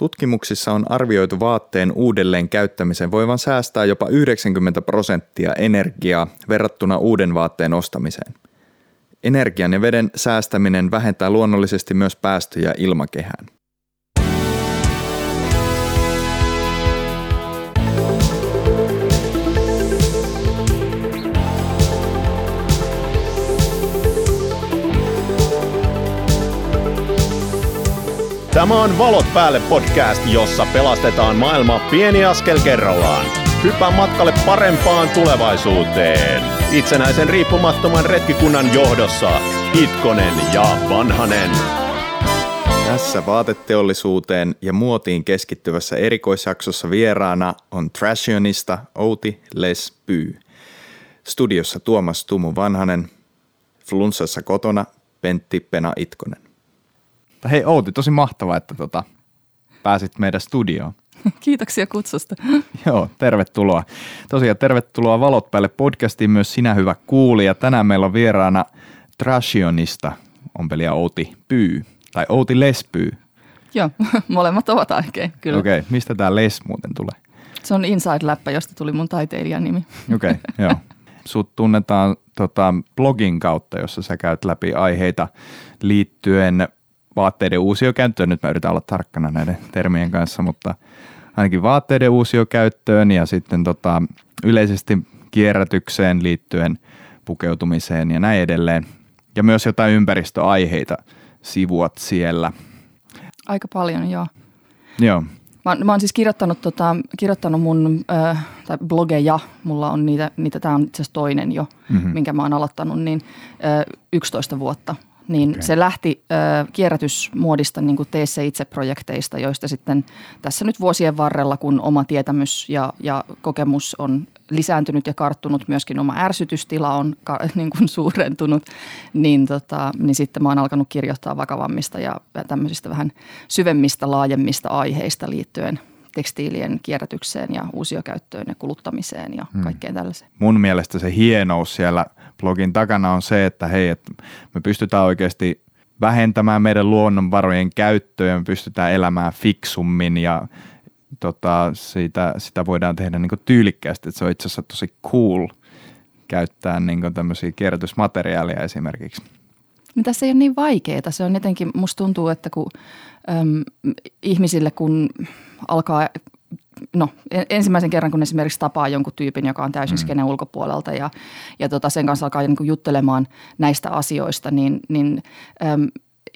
Tutkimuksissa on arvioitu vaatteen uudelleen käyttämisen voivan säästää jopa 90 prosenttia energiaa verrattuna uuden vaatteen ostamiseen. Energian ja veden säästäminen vähentää luonnollisesti myös päästöjä ilmakehään. Tämä on Valot päälle podcast, jossa pelastetaan maailma pieni askel kerrallaan. Hyppää matkalle parempaan tulevaisuuteen. Itsenäisen riippumattoman retkikunnan johdossa Itkonen ja Vanhanen. Tässä vaateteollisuuteen ja muotiin keskittyvässä erikoisjaksossa vieraana on Trashionista Outi Les Pyy. Studiossa Tuomas Tumu Vanhanen, Flunssassa kotona Pentti Pena Itkonen. Hei Outi, tosi mahtavaa, että tota, pääsit meidän studioon. Kiitoksia kutsusta. Joo, tervetuloa. Tosiaan tervetuloa Valot päälle podcastiin myös sinä hyvä kuulija. Tänään meillä on vieraana Trashionista peliä Outi Pyy, tai Outi Lespyy. Joo, molemmat ovat oikein, kyllä. Okei, okay, mistä tämä Les muuten tulee? Se on Inside-läppä, josta tuli mun taiteilijan nimi. Okei, okay, joo. Sut tunnetaan tota, blogin kautta, jossa sä käyt läpi aiheita liittyen vaatteiden uusiokäyttöön. Nyt mä yritän olla tarkkana näiden termien kanssa, mutta ainakin vaatteiden uusiokäyttöön ja sitten tota, yleisesti kierrätykseen liittyen pukeutumiseen ja näin edelleen. Ja myös jotain ympäristöaiheita sivuat siellä. Aika paljon, joo. Joo. Mä, mä oon siis kirjoittanut, tota, kirjoittanut mun äh, tai blogeja, mulla on niitä, niitä tämä on itse asiassa toinen jo, mm-hmm. minkä mä oon aloittanut, niin äh, 11 vuotta – niin okay. se lähti ö, kierrätysmuodista niin kuin tee se itse projekteista, joista sitten tässä nyt vuosien varrella, kun oma tietämys ja, ja kokemus on lisääntynyt ja karttunut, myöskin oma ärsytystila on ka, niin kuin suurentunut, niin, tota, niin sitten mä oon alkanut kirjoittaa vakavammista ja tämmöisistä vähän syvemmistä, laajemmista aiheista liittyen tekstiilien kierrätykseen ja uusiokäyttöön ja kuluttamiseen ja hmm. kaikkeen tällaiseen. Mun mielestä se hienous siellä – blogin takana on se, että hei, että me pystytään oikeasti vähentämään meidän luonnonvarojen käyttöä ja me pystytään elämään fiksummin ja tota, siitä, sitä voidaan tehdä niin tyylikkäästi, että se on itse asiassa tosi cool käyttää niin tämmöisiä kierrätysmateriaaleja esimerkiksi. Mitä se ei ole niin vaikeaa. Se on jotenkin, musta tuntuu, että kun äm, ihmisille kun alkaa no, ensimmäisen kerran, kun esimerkiksi tapaa jonkun tyypin, joka on täysin mm. skenen ulkopuolelta ja, ja tota sen kanssa alkaa niin juttelemaan näistä asioista, niin, niin äm,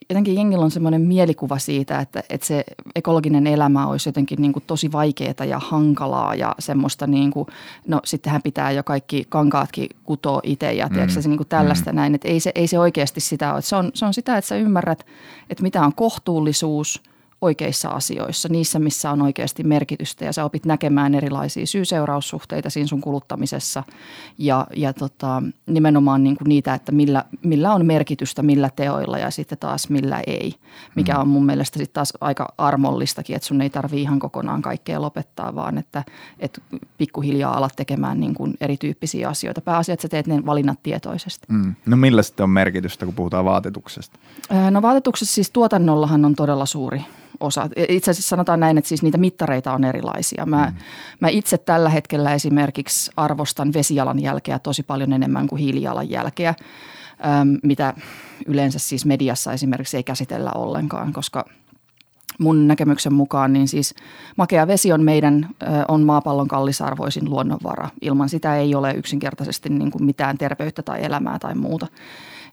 jotenkin jengillä on semmoinen mielikuva siitä, että, että se ekologinen elämä olisi jotenkin niin kuin tosi vaikeaa ja hankalaa ja semmoista niin kuin, no sittenhän pitää jo kaikki kankaatkin kutoa itse ja mm. tiedätkö, se niin kuin tällaista mm. näin, että ei se, ei se oikeasti sitä ole. Se on, se on sitä, että sä ymmärrät, että mitä on kohtuullisuus – oikeissa asioissa, niissä missä on oikeasti merkitystä ja sä opit näkemään erilaisia syy-seuraussuhteita siinä sun kuluttamisessa ja, ja tota, nimenomaan niin kuin niitä, että millä, millä on merkitystä millä teoilla ja sitten taas millä ei, mikä mm. on mun mielestä sitten taas aika armollistakin, että sun ei tarvi ihan kokonaan kaikkea lopettaa, vaan että, että pikkuhiljaa alat tekemään niin kuin erityyppisiä asioita. Pääasia, että sä teet ne valinnat tietoisesti. Mm. No millä sitten on merkitystä, kun puhutaan vaatetuksesta? No vaatetuksessa siis tuotannollahan on todella suuri osa. Itse asiassa sanotaan näin, että siis niitä mittareita on erilaisia. Mä, mm. mä itse tällä hetkellä esimerkiksi arvostan vesijalanjälkeä tosi paljon enemmän kuin hiilijalanjälkeä, mitä yleensä siis mediassa esimerkiksi ei käsitellä ollenkaan, koska mun näkemyksen mukaan niin siis makea vesi on meidän, on maapallon kallisarvoisin luonnonvara. Ilman sitä ei ole yksinkertaisesti niin kuin mitään terveyttä tai elämää tai muuta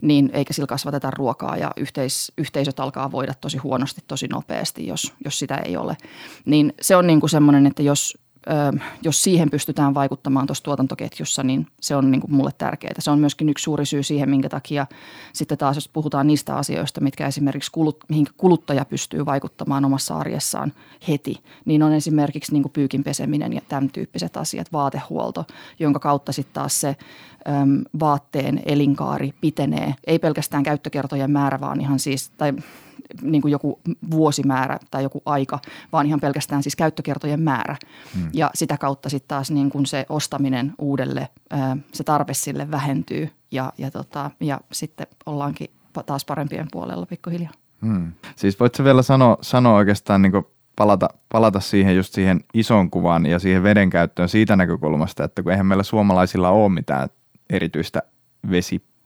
niin eikä sillä kasvateta ruokaa ja yhteis, yhteisöt alkaa voida tosi huonosti tosi nopeasti, jos, jos sitä ei ole. Niin se on niin kuin semmoinen, että jos jos siihen pystytään vaikuttamaan tuossa tuotantoketjussa, niin se on niin kuin mulle tärkeää. Se on myöskin yksi suuri syy siihen, minkä takia sitten taas, jos puhutaan niistä asioista, mitkä esimerkiksi kulut, mihin kuluttaja pystyy vaikuttamaan omassa arjessaan heti, niin on esimerkiksi niin kuin pyykin peseminen ja tämän tyyppiset asiat, vaatehuolto, jonka kautta sitten taas se äm, vaatteen elinkaari pitenee. Ei pelkästään käyttökertojen määrä, vaan ihan siis, tai niin kuin joku vuosimäärä tai joku aika, vaan ihan pelkästään siis käyttökertojen määrä. Hmm. Ja sitä kautta sitten taas niin kuin se ostaminen uudelle, se tarve sille vähentyy ja, ja, tota, ja sitten ollaankin taas parempien puolella pikkuhiljaa. Hmm. Siis voitko vielä sanoa, sanoa oikeastaan niin palata, palata siihen just siihen ison kuvan ja siihen veden käyttöön siitä näkökulmasta, että kun eihän meillä suomalaisilla ole mitään erityistä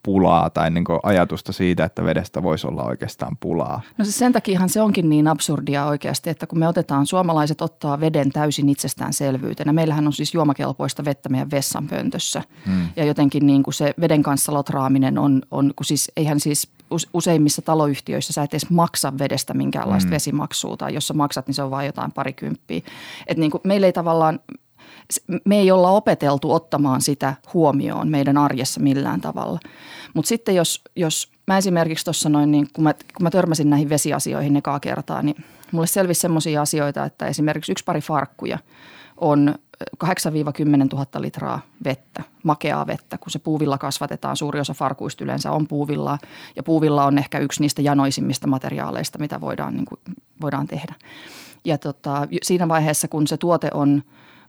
vesipulaa tai niin ajatusta siitä, että vedestä voisi olla oikeastaan pulaa. No siis sen takiahan se onkin niin absurdia oikeasti, että kun me otetaan, suomalaiset ottaa veden täysin itsestäänselvyytenä. Meillähän on siis juomakelpoista vettä meidän vessanpöntössä hmm. ja jotenkin niin kuin se veden kanssa lotraaminen on, on kun siis eihän siis useimmissa taloyhtiöissä sä et edes maksa vedestä minkäänlaista mm. vesimaksua tai jos sä maksat, niin se on vain jotain parikymppiä. Että niin kuin meillä ei tavallaan, me ei olla opeteltu ottamaan sitä huomioon meidän arjessa millään tavalla. Mutta sitten jos, jos mä esimerkiksi tuossa noin, niin kun mä, kun mä törmäsin näihin vesiasioihin ekaa kertaa, niin mulle selvisi semmoisia asioita, että esimerkiksi yksi pari farkkuja on 8-10 000 litraa vettä, makeaa vettä, kun se puuvilla kasvatetaan. Suuri osa farkuista yleensä on puuvillaa ja puuvilla on ehkä yksi niistä janoisimmista materiaaleista, mitä voidaan, niin kuin, voidaan tehdä. Ja tota, siinä vaiheessa, kun se tuote on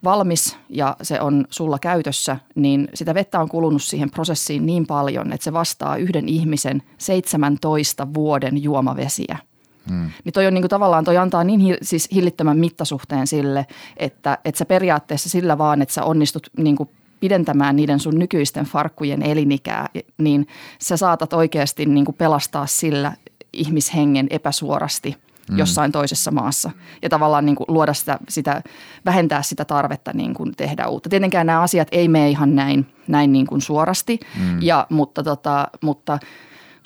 valmis ja se on sulla käytössä, niin sitä vettä on kulunut siihen prosessiin niin paljon, että se vastaa yhden ihmisen 17 vuoden juomavesiä – Mm. Niin toi on niin kuin tavallaan, toi antaa niin hi, siis hillittömän mittasuhteen sille, että, että sä periaatteessa sillä vaan, että sä onnistut niin kuin pidentämään niiden sun nykyisten farkkujen elinikää, niin sä saatat oikeasti niin kuin pelastaa sillä ihmishengen epäsuorasti mm. jossain toisessa maassa. Ja tavallaan niin kuin luoda sitä, sitä, vähentää sitä tarvetta niin kuin tehdä uutta. Tietenkään nämä asiat ei mene ihan näin, näin niin kuin suorasti, mm. ja, mutta, tota, mutta –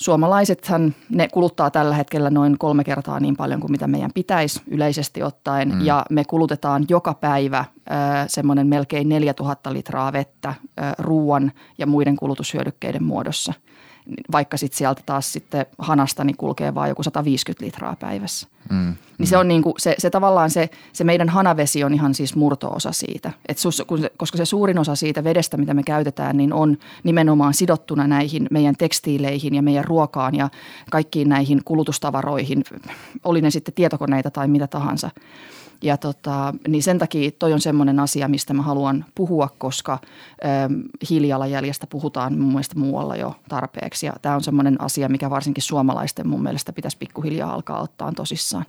suomalaisethan ne kuluttaa tällä hetkellä noin kolme kertaa niin paljon kuin mitä meidän pitäisi yleisesti ottaen. Mm. Ja me kulutetaan joka päivä äh, semmoinen melkein 4000 litraa vettä äh, ruoan ja muiden kulutushyödykkeiden muodossa. Vaikka sitten sieltä taas sitten hanasta niin kulkee vain joku 150 litraa päivässä. Mm. Niin se on niin kuin, se, se tavallaan se, se meidän hanavesi on ihan siis murtoosa siitä. Et sus, kun se, koska se suurin osa siitä vedestä, mitä me käytetään, niin on nimenomaan sidottuna näihin meidän tekstiileihin ja meidän ruokaan ja kaikkiin näihin kulutustavaroihin, oli ne sitten tietokoneita tai mitä tahansa. Ja tota, niin sen takia toi on semmoinen asia, mistä mä haluan puhua, koska ö, hiilijalanjäljestä puhutaan mun mielestä muualla jo tarpeeksi. Ja tämä on semmoinen asia, mikä varsinkin suomalaisten mun mielestä pitäisi pikkuhiljaa alkaa ottaa tosissaan.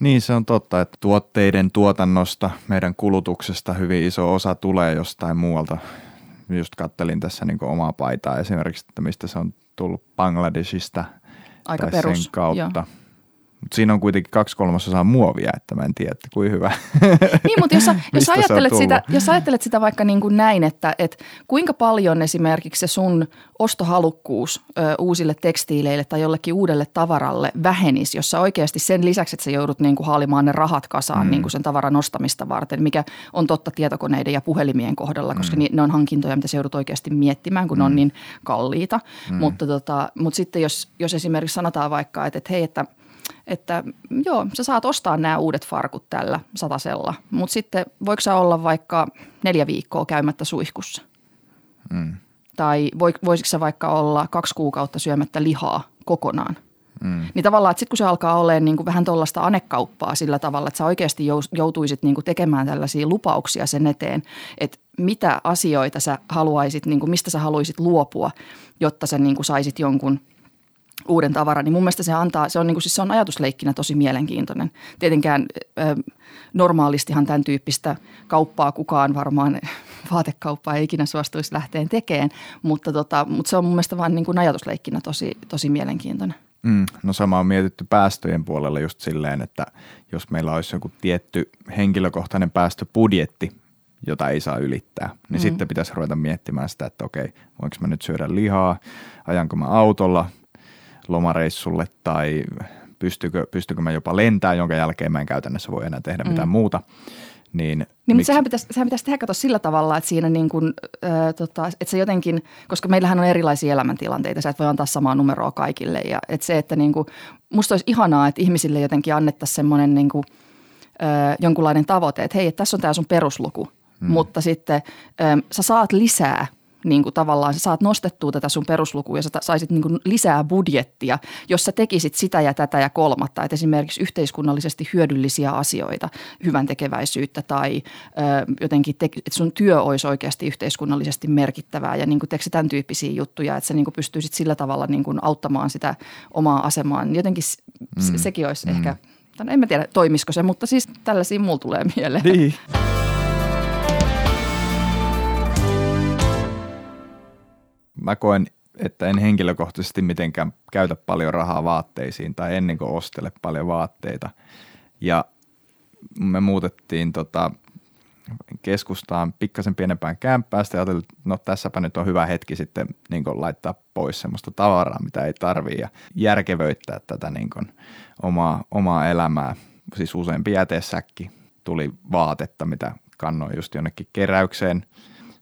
Niin, se on totta, että tuotteiden tuotannosta, meidän kulutuksesta hyvin iso osa tulee jostain muualta. Just kattelin tässä niin omaa paitaa esimerkiksi, että mistä se on tullut Bangladesista Aika tai perus, sen kautta. Joo. Mutta siinä on kuitenkin kaksi kolmasosaa muovia, että mä en tiedä, että kuin hyvä. Niin, mutta jos, jos, ajattelet sitä, jos ajattelet sitä vaikka niin kuin näin, että, että kuinka paljon esimerkiksi se sun ostohalukkuus ö, uusille tekstiileille tai jollekin uudelle tavaralle vähenisi, jossa oikeasti sen lisäksi, että sä joudut niin kuin haalimaan ne rahat kasaan mm. niin kuin sen tavaran ostamista varten, mikä on totta tietokoneiden ja puhelimien kohdalla, koska mm. ne on hankintoja, mitä sä joudut oikeasti miettimään, kun mm. ne on mm. niin kalliita. Mm. Mutta, tota, mutta sitten jos, jos esimerkiksi sanotaan vaikka, että, että hei, että – että joo, sä saat ostaa nämä uudet farkut tällä satasella, mutta sitten voiko sä olla vaikka neljä viikkoa käymättä suihkussa? Mm. Tai voisiko sä vaikka olla kaksi kuukautta syömättä lihaa kokonaan? Mm. Niin tavallaan, että sitten kun se alkaa olemaan niin kuin vähän tuollaista anekauppaa sillä tavalla, että sä oikeasti joutuisit niin kuin tekemään tällaisia lupauksia sen eteen, että mitä asioita sä haluaisit, niin kuin mistä sä haluaisit luopua, jotta sä niin kuin saisit jonkun – uuden tavaran, niin mun mielestä se antaa, se on, niin kuin, siis se on ajatusleikkinä tosi mielenkiintoinen. Tietenkään ö, normaalistihan tämän tyyppistä kauppaa kukaan varmaan vaatekauppaa ei ikinä suostuisi lähteen tekemään, mutta, tota, mutta se on mun mielestä vaan niin kuin ajatusleikkinä tosi, tosi mielenkiintoinen. Mm, no sama on mietitty päästöjen puolella just silleen, että jos meillä olisi joku tietty henkilökohtainen päästöbudjetti, jota ei saa ylittää, niin mm. sitten pitäisi ruveta miettimään sitä, että okei, voinko mä nyt syödä lihaa, ajanko mä autolla, lomareissulle tai pystykö, pystykö mä jopa lentää, jonka jälkeen mä en käytännössä voi enää tehdä mm. mitään muuta. Niin, niin mutta sehän pitäisi, sehän pitäisi tehdä kato sillä tavalla, että siinä niin kuin, äh, tota, että se jotenkin, koska meillähän on erilaisia elämäntilanteita, sä et voi antaa samaa numeroa kaikille. Ja että se, että niin kuin, musta olisi ihanaa, että ihmisille jotenkin annettaisiin semmoinen niin kuin, äh, jonkunlainen tavoite, että hei, että tässä on tämä sun perusluku, mm. mutta sitten äh, sä saat lisää – niin kuin tavallaan sä saat nostettua tätä sun peruslukua ja sä saisit niin kuin lisää budjettia, jos sä tekisit sitä ja tätä ja kolmatta. Että esimerkiksi yhteiskunnallisesti hyödyllisiä asioita, hyvän tekeväisyyttä tai ö, jotenkin, te, että sun työ olisi oikeasti yhteiskunnallisesti merkittävää ja niin kuin teekö tämän tyyppisiä juttuja, että sä niin kuin pystyisit sillä tavalla niin kuin auttamaan sitä omaa asemaan. Jotenkin mm. sekin olisi mm. ehkä käyttänyt. En mä tiedä, toimisiko se, mutta siis tällaisia mulla tulee mieleen. Niin. Mä koen, että en henkilökohtaisesti mitenkään käytä paljon rahaa vaatteisiin tai ennen kuin ostele paljon vaatteita. Ja me muutettiin tota keskustaan pikkasen pienempään kämppään. Sitten ajattelin, että no tässäpä nyt on hyvä hetki sitten niin laittaa pois semmoista tavaraa, mitä ei tarvii ja järkevöittää tätä niin omaa, omaa elämää. Siis useampi jätesäkki tuli vaatetta, mitä kannoin just jonnekin keräykseen.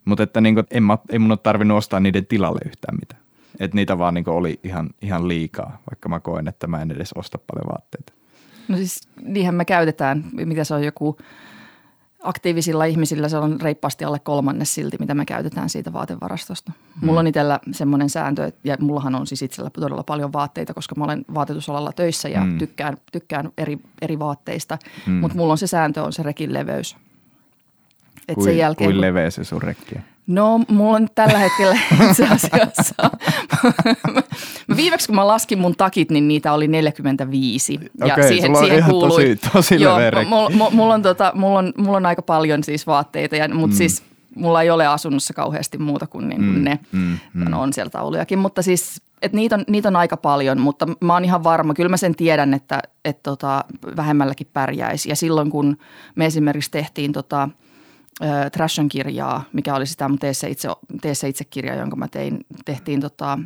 Mutta että niin kuin, en mä, ei mun ole tarvinnut ostaa niiden tilalle yhtään mitään. Että niitä vaan niin oli ihan, ihan liikaa, vaikka mä koen, että mä en edes osta paljon vaatteita. No siis niinhän me käytetään, mitä se on joku aktiivisilla ihmisillä se on reippaasti alle kolmannes silti, mitä me käytetään siitä vaatevarastosta. Hmm. Mulla on itsellä semmoinen sääntö, ja mullahan on siis itsellä todella paljon vaatteita, koska mä olen vaatetusalalla töissä ja hmm. tykkään, tykkään eri, eri vaatteista. Hmm. Mutta mulla on se sääntö, on se rekin leveys. Et kuin, sen jälkeen, kuin leveä se sun rekki No, mulla on tällä hetkellä itse asiassa. mä viimeksi kun mä laskin mun takit, niin niitä oli 45. Ja Okei, siihen, sulla on siihen ihan kuului, tosi, tosi joo, mulla, mulla, on tota, mulla, on, mulla on aika paljon siis vaatteita, ja, mutta mm. siis mulla ei ole asunnossa kauheasti muuta kuin, niin kuin mm, ne. Mm, mm. No, on siellä taulujakin, mutta siis et niitä, on, niitä on aika paljon, mutta mä oon ihan varma, kyllä mä sen tiedän, että et tota, vähemmälläkin pärjäisi. Ja silloin kun me esimerkiksi tehtiin tota – Trashan kirjaa, mikä oli sitä mun teessä itse, teessä itse kirja, jonka mä tein, tehtiin tota,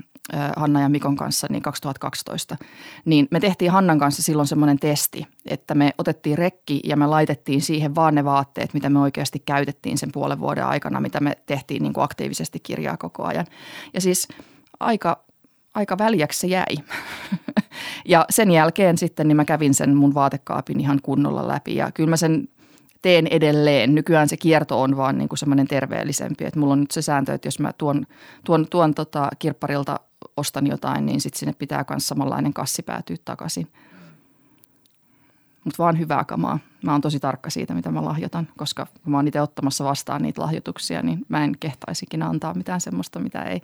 Hanna ja Mikon kanssa niin 2012. Niin me tehtiin Hannan kanssa silloin semmoinen testi, että me otettiin rekki ja me laitettiin siihen vaan ne vaatteet, mitä me oikeasti käytettiin sen puolen vuoden aikana, mitä me tehtiin niin kuin aktiivisesti kirjaa koko ajan. Ja siis aika, aika väljäksi se jäi. ja sen jälkeen sitten niin mä kävin sen mun vaatekaapin ihan kunnolla läpi ja kyllä mä sen – teen edelleen. Nykyään se kierto on vaan niin kuin semmoinen terveellisempi. Että mulla on nyt se sääntö, että jos mä tuon, tuon, tuon tota kirpparilta ostan jotain, niin sitten sinne pitää myös samanlainen kassi päätyä takaisin. Mutta vaan hyvää kamaa. Mä oon tosi tarkka siitä, mitä mä lahjoitan, koska kun mä oon itse ottamassa vastaan niitä lahjoituksia, niin mä en kehtaisikin antaa mitään semmoista, mitä ei,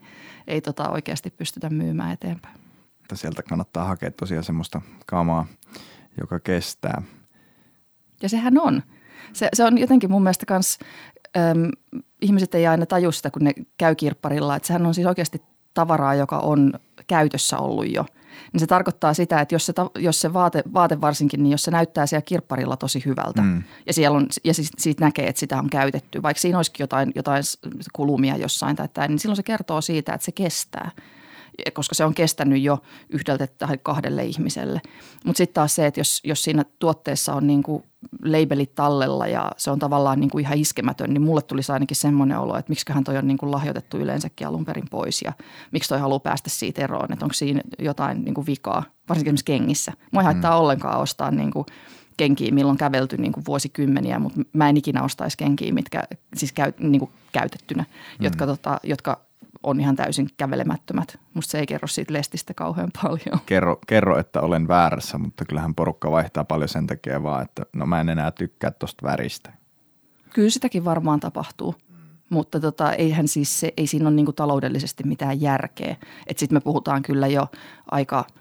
ei tota oikeasti pystytä myymään eteenpäin. Sieltä kannattaa hakea tosiaan semmoista kamaa, joka kestää. Ja sehän on se, se on jotenkin mun mielestä kans, äm, ihmiset ei aina taju sitä, kun ne käy kirpparilla, että sehän on siis oikeasti tavaraa, joka on käytössä ollut jo. Niin se tarkoittaa sitä, että jos se, jos se vaate, vaate varsinkin, niin jos se näyttää siellä kirpparilla tosi hyvältä mm. ja, siellä on, ja siis siitä näkee, että sitä on käytetty, vaikka siinä olisikin jotain, jotain kulumia jossain tai tai, niin silloin se kertoo siitä, että se kestää – koska se on kestänyt jo yhdeltä tai kahdelle ihmiselle. Mutta sitten taas se, että jos, jos siinä tuotteessa on niin kuin labelit tallella ja se on tavallaan niin kuin ihan iskemätön, niin mulle tulisi ainakin semmoinen olo, että miksiköhän toi on niin kuin lahjoitettu yleensäkin alun perin pois ja miksi toi haluaa päästä siitä eroon, että onko siinä jotain niin kuin vikaa, varsinkin esimerkiksi kengissä. Mua ei haittaa mm. ollenkaan ostaa niin kuin kenkiä, milloin on kävelty niin kuin vuosikymmeniä, mutta mä en ikinä ostaisi kenkiä, mitkä siis käy, niin kuin käytettynä, mm. jotka, tota, jotka on ihan täysin kävelemättömät. Musta se ei kerro siitä lestistä kauhean paljon. Kerro, kerro, että olen väärässä, mutta kyllähän porukka vaihtaa paljon sen takia vaan, että no mä en enää tykkää tuosta väristä. Kyllä sitäkin varmaan tapahtuu. Mutta tota, eihän siis se, ei siinä ole niinku taloudellisesti mitään järkeä. Sitten me puhutaan kyllä jo aika –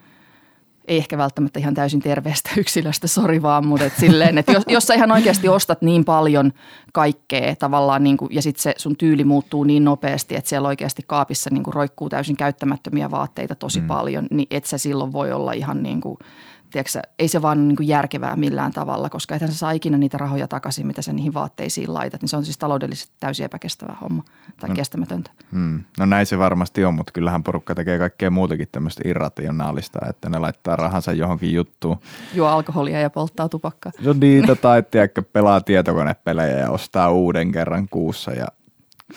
ei ehkä välttämättä ihan täysin terveestä yksilöstä, sori vaan, mutta et silleen, että jos, jos sä ihan oikeasti ostat niin paljon kaikkea tavallaan niin kuin, ja sitten se sun tyyli muuttuu niin nopeasti, että siellä oikeasti kaapissa niin kuin roikkuu täysin käyttämättömiä vaatteita tosi mm. paljon, niin et sä silloin voi olla ihan niin kuin – tiedätkö, ei se vaan niin kuin järkevää millään tavalla, koska ethän sä saa ikinä niitä rahoja takaisin, mitä sä niihin vaatteisiin laitat. Niin se on siis taloudellisesti täysin epäkestävä homma tai no, kestämätöntä. Hmm. No näin se varmasti on, mutta kyllähän porukka tekee kaikkea muutakin tämmöistä irrationaalista, että ne laittaa rahansa johonkin juttuun. Juo alkoholia ja polttaa tupakkaa. No niitä tai tiedätkö, pelaa tietokonepelejä ja ostaa uuden kerran kuussa ja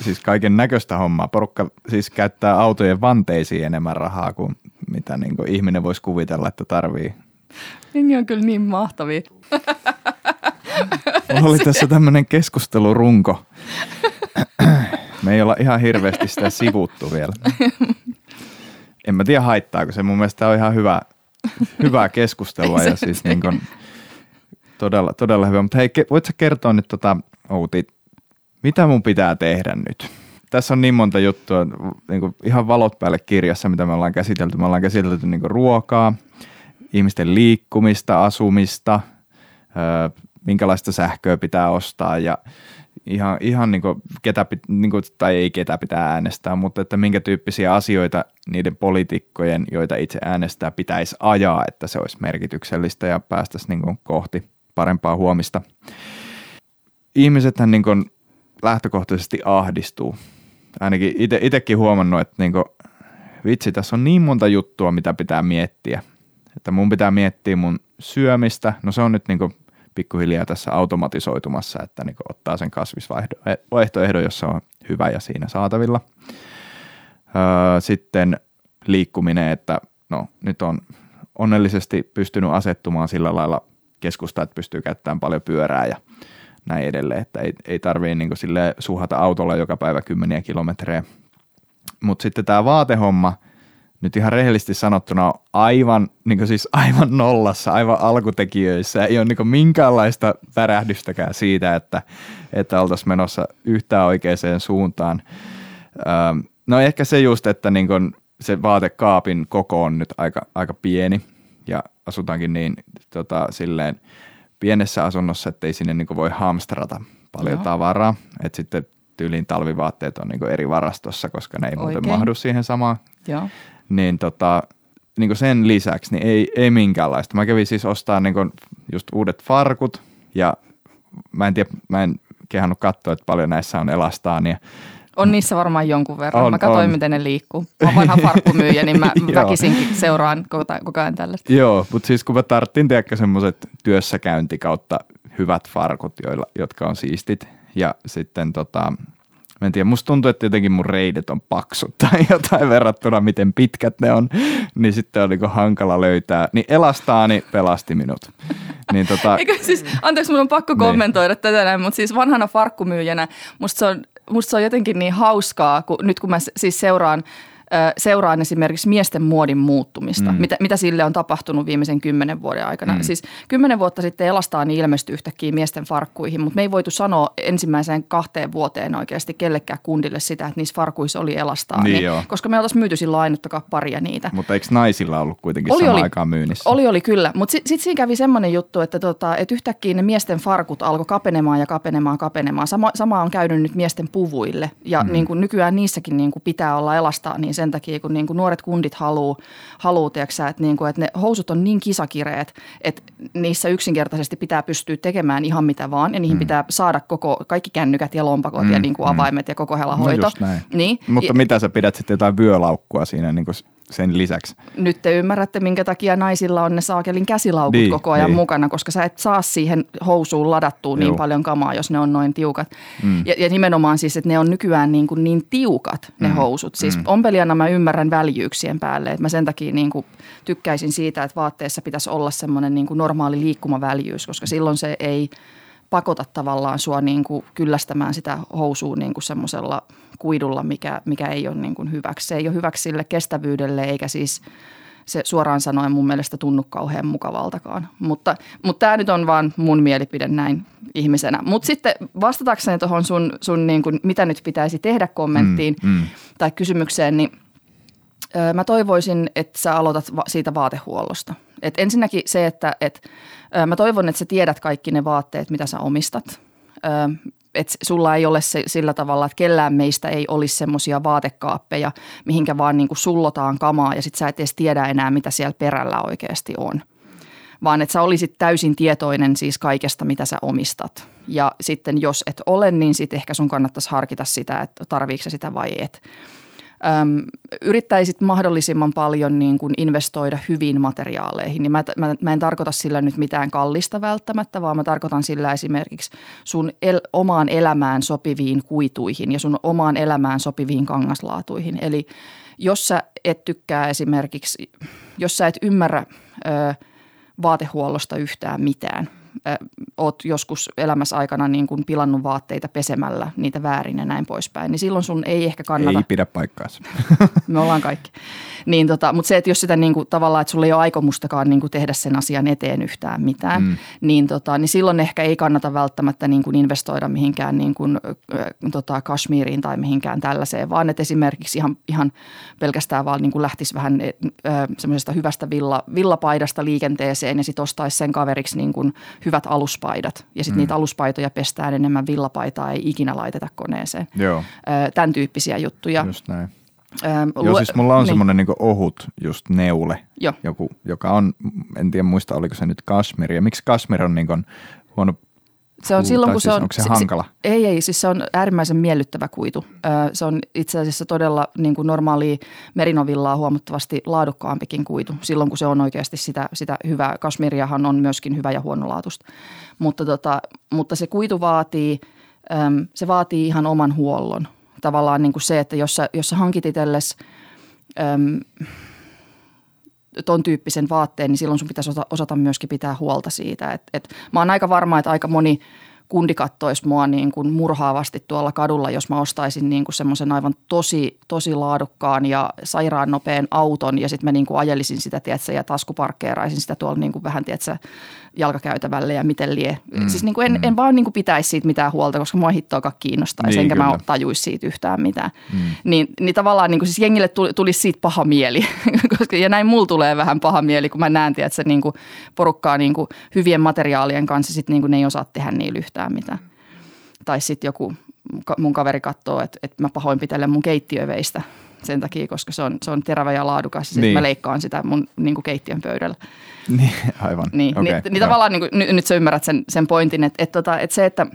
siis kaiken näköistä hommaa. Porukka siis käyttää autojen vanteisiin enemmän rahaa kuin mitä niin kuin ihminen voisi kuvitella, että tarvii Jengi on kyllä niin mahtavia. Mulla oli tässä tämmöinen keskustelurunko. Me ei olla ihan hirveästi sitä sivuttu vielä. En mä tiedä haittaako se. Mun mielestä on ihan hyvä, hyvää keskustelua ja siis niin kuin, todella, todella hyvä. Mutta hei, voit sä kertoa nyt tota, Outi, mitä mun pitää tehdä nyt? Tässä on niin monta juttua, niin kuin ihan valot päälle kirjassa, mitä me ollaan käsitelty. Me ollaan käsitelty niin kuin ruokaa – ihmisten liikkumista, asumista, minkälaista sähköä pitää ostaa ja ihan, ihan niin kuin ketä, niin kuin, tai ei ketä pitää äänestää, mutta että minkä tyyppisiä asioita niiden poliitikkojen, joita itse äänestää, pitäisi ajaa, että se olisi merkityksellistä ja päästäisiin niin kuin kohti parempaa huomista. Ihmisethän niin kuin lähtökohtaisesti ahdistuu. Ainakin itsekin huomannut, että niin kuin, vitsi, tässä on niin monta juttua, mitä pitää miettiä. Että mun pitää miettiä mun syömistä. No se on nyt niin kuin pikkuhiljaa tässä automatisoitumassa, että niin ottaa sen kasvisvaihtoehdon, jossa on hyvä ja siinä saatavilla. Öö, sitten liikkuminen, että no nyt on onnellisesti pystynyt asettumaan sillä lailla keskusta, että pystyy käyttämään paljon pyörää ja näin edelleen, että ei, ei tarvii niin suhata autolla joka päivä kymmeniä kilometrejä. Mutta sitten tämä vaatehomma – nyt ihan rehellisesti sanottuna aivan, niin siis aivan nollassa, aivan alkutekijöissä. Ei ole niin minkäänlaista värähdystäkään siitä, että, että oltaisiin menossa yhtään oikeaan suuntaan. Öö, no ehkä se just, että niin kuin se vaatekaapin koko on nyt aika, aika pieni ja asutaankin niin tota, silleen pienessä asunnossa, että ei sinne niin voi hamstrata paljon Joo. tavaraa. Että sitten tyyliin talvivaatteet on niin eri varastossa, koska ne ei Oikein. muuten mahdu siihen samaan. Joo niin tota, niin sen lisäksi niin ei, ei minkäänlaista. Mä kävin siis ostaa niin just uudet farkut ja mä en tiedä, mä en kehannut katsoa, että paljon näissä on elastaania. On niissä varmaan jonkun verran. On, mä katsoin, on. miten ne liikkuu. Mä oon vanha farkkumyyjä, niin mä väkisinkin seuraan koko ajan tällaista. Joo, mutta siis kun mä tarttin tiedäkö semmoiset työssäkäynti kautta hyvät farkut, joilla, jotka on siistit. Ja sitten tota, Mä en tiedä, musta tuntuu, että jotenkin mun reidet on paksut tai jotain verrattuna, miten pitkät ne on, niin sitten on niinku hankala löytää. Niin Elastaani pelasti minut. Niin tota, Eikö siis, anteeksi, mun on pakko niin. kommentoida niin. tätä näin, mutta siis vanhana farkkumyyjänä musta se on, musta se on jotenkin niin hauskaa, kun, nyt kun mä siis seuraan seuraan esimerkiksi miesten muodin muuttumista, mm. mitä, mitä sille on tapahtunut viimeisen kymmenen vuoden aikana. Mm. Siis kymmenen vuotta sitten Elastaan niin ilmestyi yhtäkkiä miesten farkkuihin, mutta me ei voitu sanoa ensimmäiseen kahteen vuoteen oikeasti kellekään kundille sitä, että niissä farkuissa oli Elastaan, niin, niin, koska me oltaisiin myyty silloin ainuttakaan paria niitä. Mutta eikö naisilla ollut kuitenkin oli, oli, aikaan myynnissä? Oli, oli kyllä, mutta sitten sit siinä kävi semmoinen juttu, että, tota, että yhtäkkiä ne miesten farkut alkoi kapenemaan ja kapenemaan kapenemaan. Sama, sama on käynyt nyt miesten puvuille ja mm. niin kuin nykyään niissäkin niin kuin pitää olla Elastaa, niin sen takia, kun niin kuin nuoret kundit haluaa, haluu, tiiäksä, että, niin kuin, että ne housut on niin kisakireet, että niissä yksinkertaisesti pitää pystyä tekemään ihan mitä vaan ja niihin mm. pitää saada koko, kaikki kännykät ja lompakot mm, ja niin kuin mm. avaimet ja koko helahoito. No niin. Mutta ja, mitä sä pidät sitten jotain vyölaukkua siinä niin kuin sen lisäksi. Nyt te ymmärrätte, minkä takia naisilla on ne saakelin käsilaukut niin, koko ajan niin. mukana, koska sä et saa siihen housuun ladattua niin paljon kamaa, jos ne on noin tiukat. Mm. Ja, ja nimenomaan siis, että ne on nykyään niin, kuin niin tiukat ne mm. housut. Siis mm. ompelijana mä ymmärrän väljyyksien päälle, että mä sen takia niin kuin tykkäisin siitä, että vaatteessa pitäisi olla semmoinen niin kuin normaali liikkumaväljyys, koska silloin se ei pakota tavallaan sua niin kuin kyllästämään sitä housua niin kuin semmoisella – kuidulla, mikä, mikä ei ole niin kuin hyväksi. Se ei ole hyväksi sille kestävyydelle eikä siis se suoraan sanoen mun mielestä tunnu kauhean mukavaltakaan. Mutta, mutta tämä nyt on vaan mun mielipide näin ihmisenä. Mutta sitten vastatakseni tuohon sun, sun niin kuin, mitä nyt pitäisi tehdä kommenttiin mm, mm. tai kysymykseen, niin mä toivoisin, että sä aloitat siitä vaatehuollosta. Et ensinnäkin se, että et, ö, mä toivon, että sä tiedät kaikki ne vaatteet, mitä sä omistat. Ö, että sulla ei ole se, sillä tavalla, että kellään meistä ei olisi semmoisia vaatekaappeja, mihinkä vaan niin sullotaan kamaa ja sitten sä et edes tiedä enää, mitä siellä perällä oikeasti on. Vaan että sä olisit täysin tietoinen siis kaikesta, mitä sä omistat. Ja sitten jos et ole, niin sitten ehkä sun kannattaisi harkita sitä, että tarviiko sitä vai et äm, yrittäisit mahdollisimman paljon niin kuin investoida hyvin materiaaleihin. Niin mä, mä, mä en tarkoita sillä nyt mitään kallista välttämättä, vaan mä tarkoitan sillä esimerkiksi sun el, omaan elämään sopiviin kuituihin ja sun omaan elämään sopiviin kangaslaatuihin. Eli jos sä et tykkää esimerkiksi, jos sä et ymmärrä ö, vaatehuollosta yhtään mitään – äh, oot joskus elämässä aikana niin kuin pilannut vaatteita pesemällä niitä väärin ja näin poispäin, niin silloin sun ei ehkä kannata. Ei pidä paikkaansa. Me ollaan kaikki. Niin tota, mutta se, että jos sitä niin kuin, tavallaan, että sulla ei ole aikomustakaan niin kuin tehdä sen asian eteen yhtään mitään, mm. niin, tota, niin silloin ehkä ei kannata välttämätttä niin kuin investoida mihinkään niin kuin, äh, tota, Kashmiriin tai mihinkään tällaiseen, vaan että esimerkiksi ihan, ihan pelkästään vaan niin kuin lähtisi vähän äh, semmoisesta hyvästä villa, villapaidasta liikenteeseen ja sitten ostaisi sen kaveriksi niin kuin hyvät aluspaidat. Ja sitten mm. niitä aluspaitoja pestään enemmän, villapaitaa ei ikinä laiteta koneeseen. Joo. Tämän tyyppisiä juttuja. Just näin. Ähm, Joo, siis mulla on niin. semmoinen niin ohut just neule, jo. joku, joka on, en tiedä muista oliko se nyt kasmiri. Ja miksi kasmir on niin kuin huono se on silloin, kun siis se on... Onko se, se hankala? Ei, ei, siis se on äärimmäisen miellyttävä kuitu. Se on itse asiassa todella niin kuin normaalia merinovillaa huomattavasti laadukkaampikin kuitu. Silloin, kun se on oikeasti sitä, sitä hyvää. Kasmiriahan on myöskin hyvä ja huonolaatusta. Mutta, tota, mutta se kuitu vaatii, se vaatii ihan oman huollon. Tavallaan niin kuin se, että jos sä, jos sä hankit itsellesi ton tyyppisen vaatteen, niin silloin sun pitäisi osata myöskin pitää huolta siitä. Et, et mä oon aika varma, että aika moni kundi kattoisi mua niin kuin murhaavasti tuolla kadulla, jos mä ostaisin niin kuin semmoisen aivan tosi, tosi laadukkaan ja sairaan nopean auton ja sitten mä niin kuin ajelisin sitä, tiedätkö, ja taskuparkkeeraisin sitä tuolla niin kuin vähän, tiedätkö, jalkakäytävälle ja miten lie. Mm, siis niin kuin en, mm. en vaan niin kuin pitäisi siitä mitään huolta, koska mua hittoakaan kiinnostaisi, niin, enkä kyllä. mä tajuisi siitä yhtään mitään. Mm. Niin, niin tavallaan niin kuin siis jengille tuli, tulisi siitä paha mieli, koska, ja näin mulla tulee vähän paha mieli, kun mä näen, että se niin kuin porukkaa niin kuin hyvien materiaalien kanssa, sitten niin kuin ne ei osaa tehdä niillä yhtään mitään. Tai sitten joku mun kaveri katsoo, että, että mä pahoinpitelen mun keittiöveistä sen takia, koska se on, se on terävä ja laadukas. Ja niin. mä leikkaan sitä mun niin kuin keittiön pöydällä. Niin, aivan. Niin, okay, niin, niin tavallaan niin kuin, nyt, nyt sä ymmärrät sen, sen pointin, että, että, tota, että se, että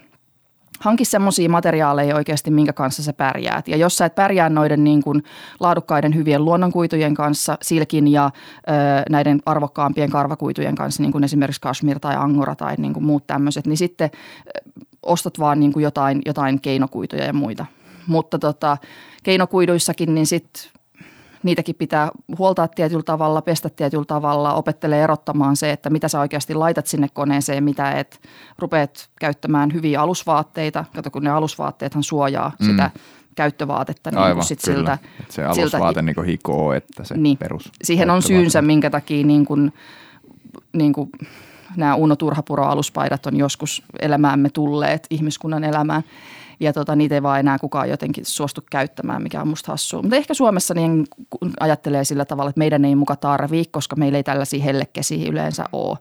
hanki semmoisia materiaaleja oikeasti, minkä kanssa sä pärjäät. Ja jos sä et pärjää noiden niin kuin laadukkaiden hyvien luonnonkuitujen kanssa, silkin ja ö, näiden arvokkaampien karvakuitujen kanssa, niin kuin esimerkiksi kashmir tai angora tai niin kuin muut tämmöiset, niin sitten ostat vaan niin kuin jotain, jotain keinokuituja ja muita. Mutta tota, keinokuiduissakin, niin sitten niitäkin pitää huoltaa tietyllä tavalla, pestä tietyllä tavalla, opettelee erottamaan se, että mitä sä oikeasti laitat sinne koneeseen, mitä et rupeat käyttämään hyviä alusvaatteita. Kato, kun ne alusvaatteethan suojaa mm. sitä käyttövaatetta. Niin Aivan, sit kyllä. Siltä, se alusvaate siltä, niin hikoo, että se niin, perus. Siihen on syynsä, minkä takia niin kuin, niin kuin nämä Uno Turhapuro-aluspaidat on joskus elämäämme tulleet ihmiskunnan elämään – ja tota, niitä ei vaan enää kukaan jotenkin suostu käyttämään, mikä on musta hassua. Mutta ehkä Suomessa niin ajattelee sillä tavalla, että meidän ei muka tarvii, koska meillä ei tällaisia hellekesiä yleensä ole.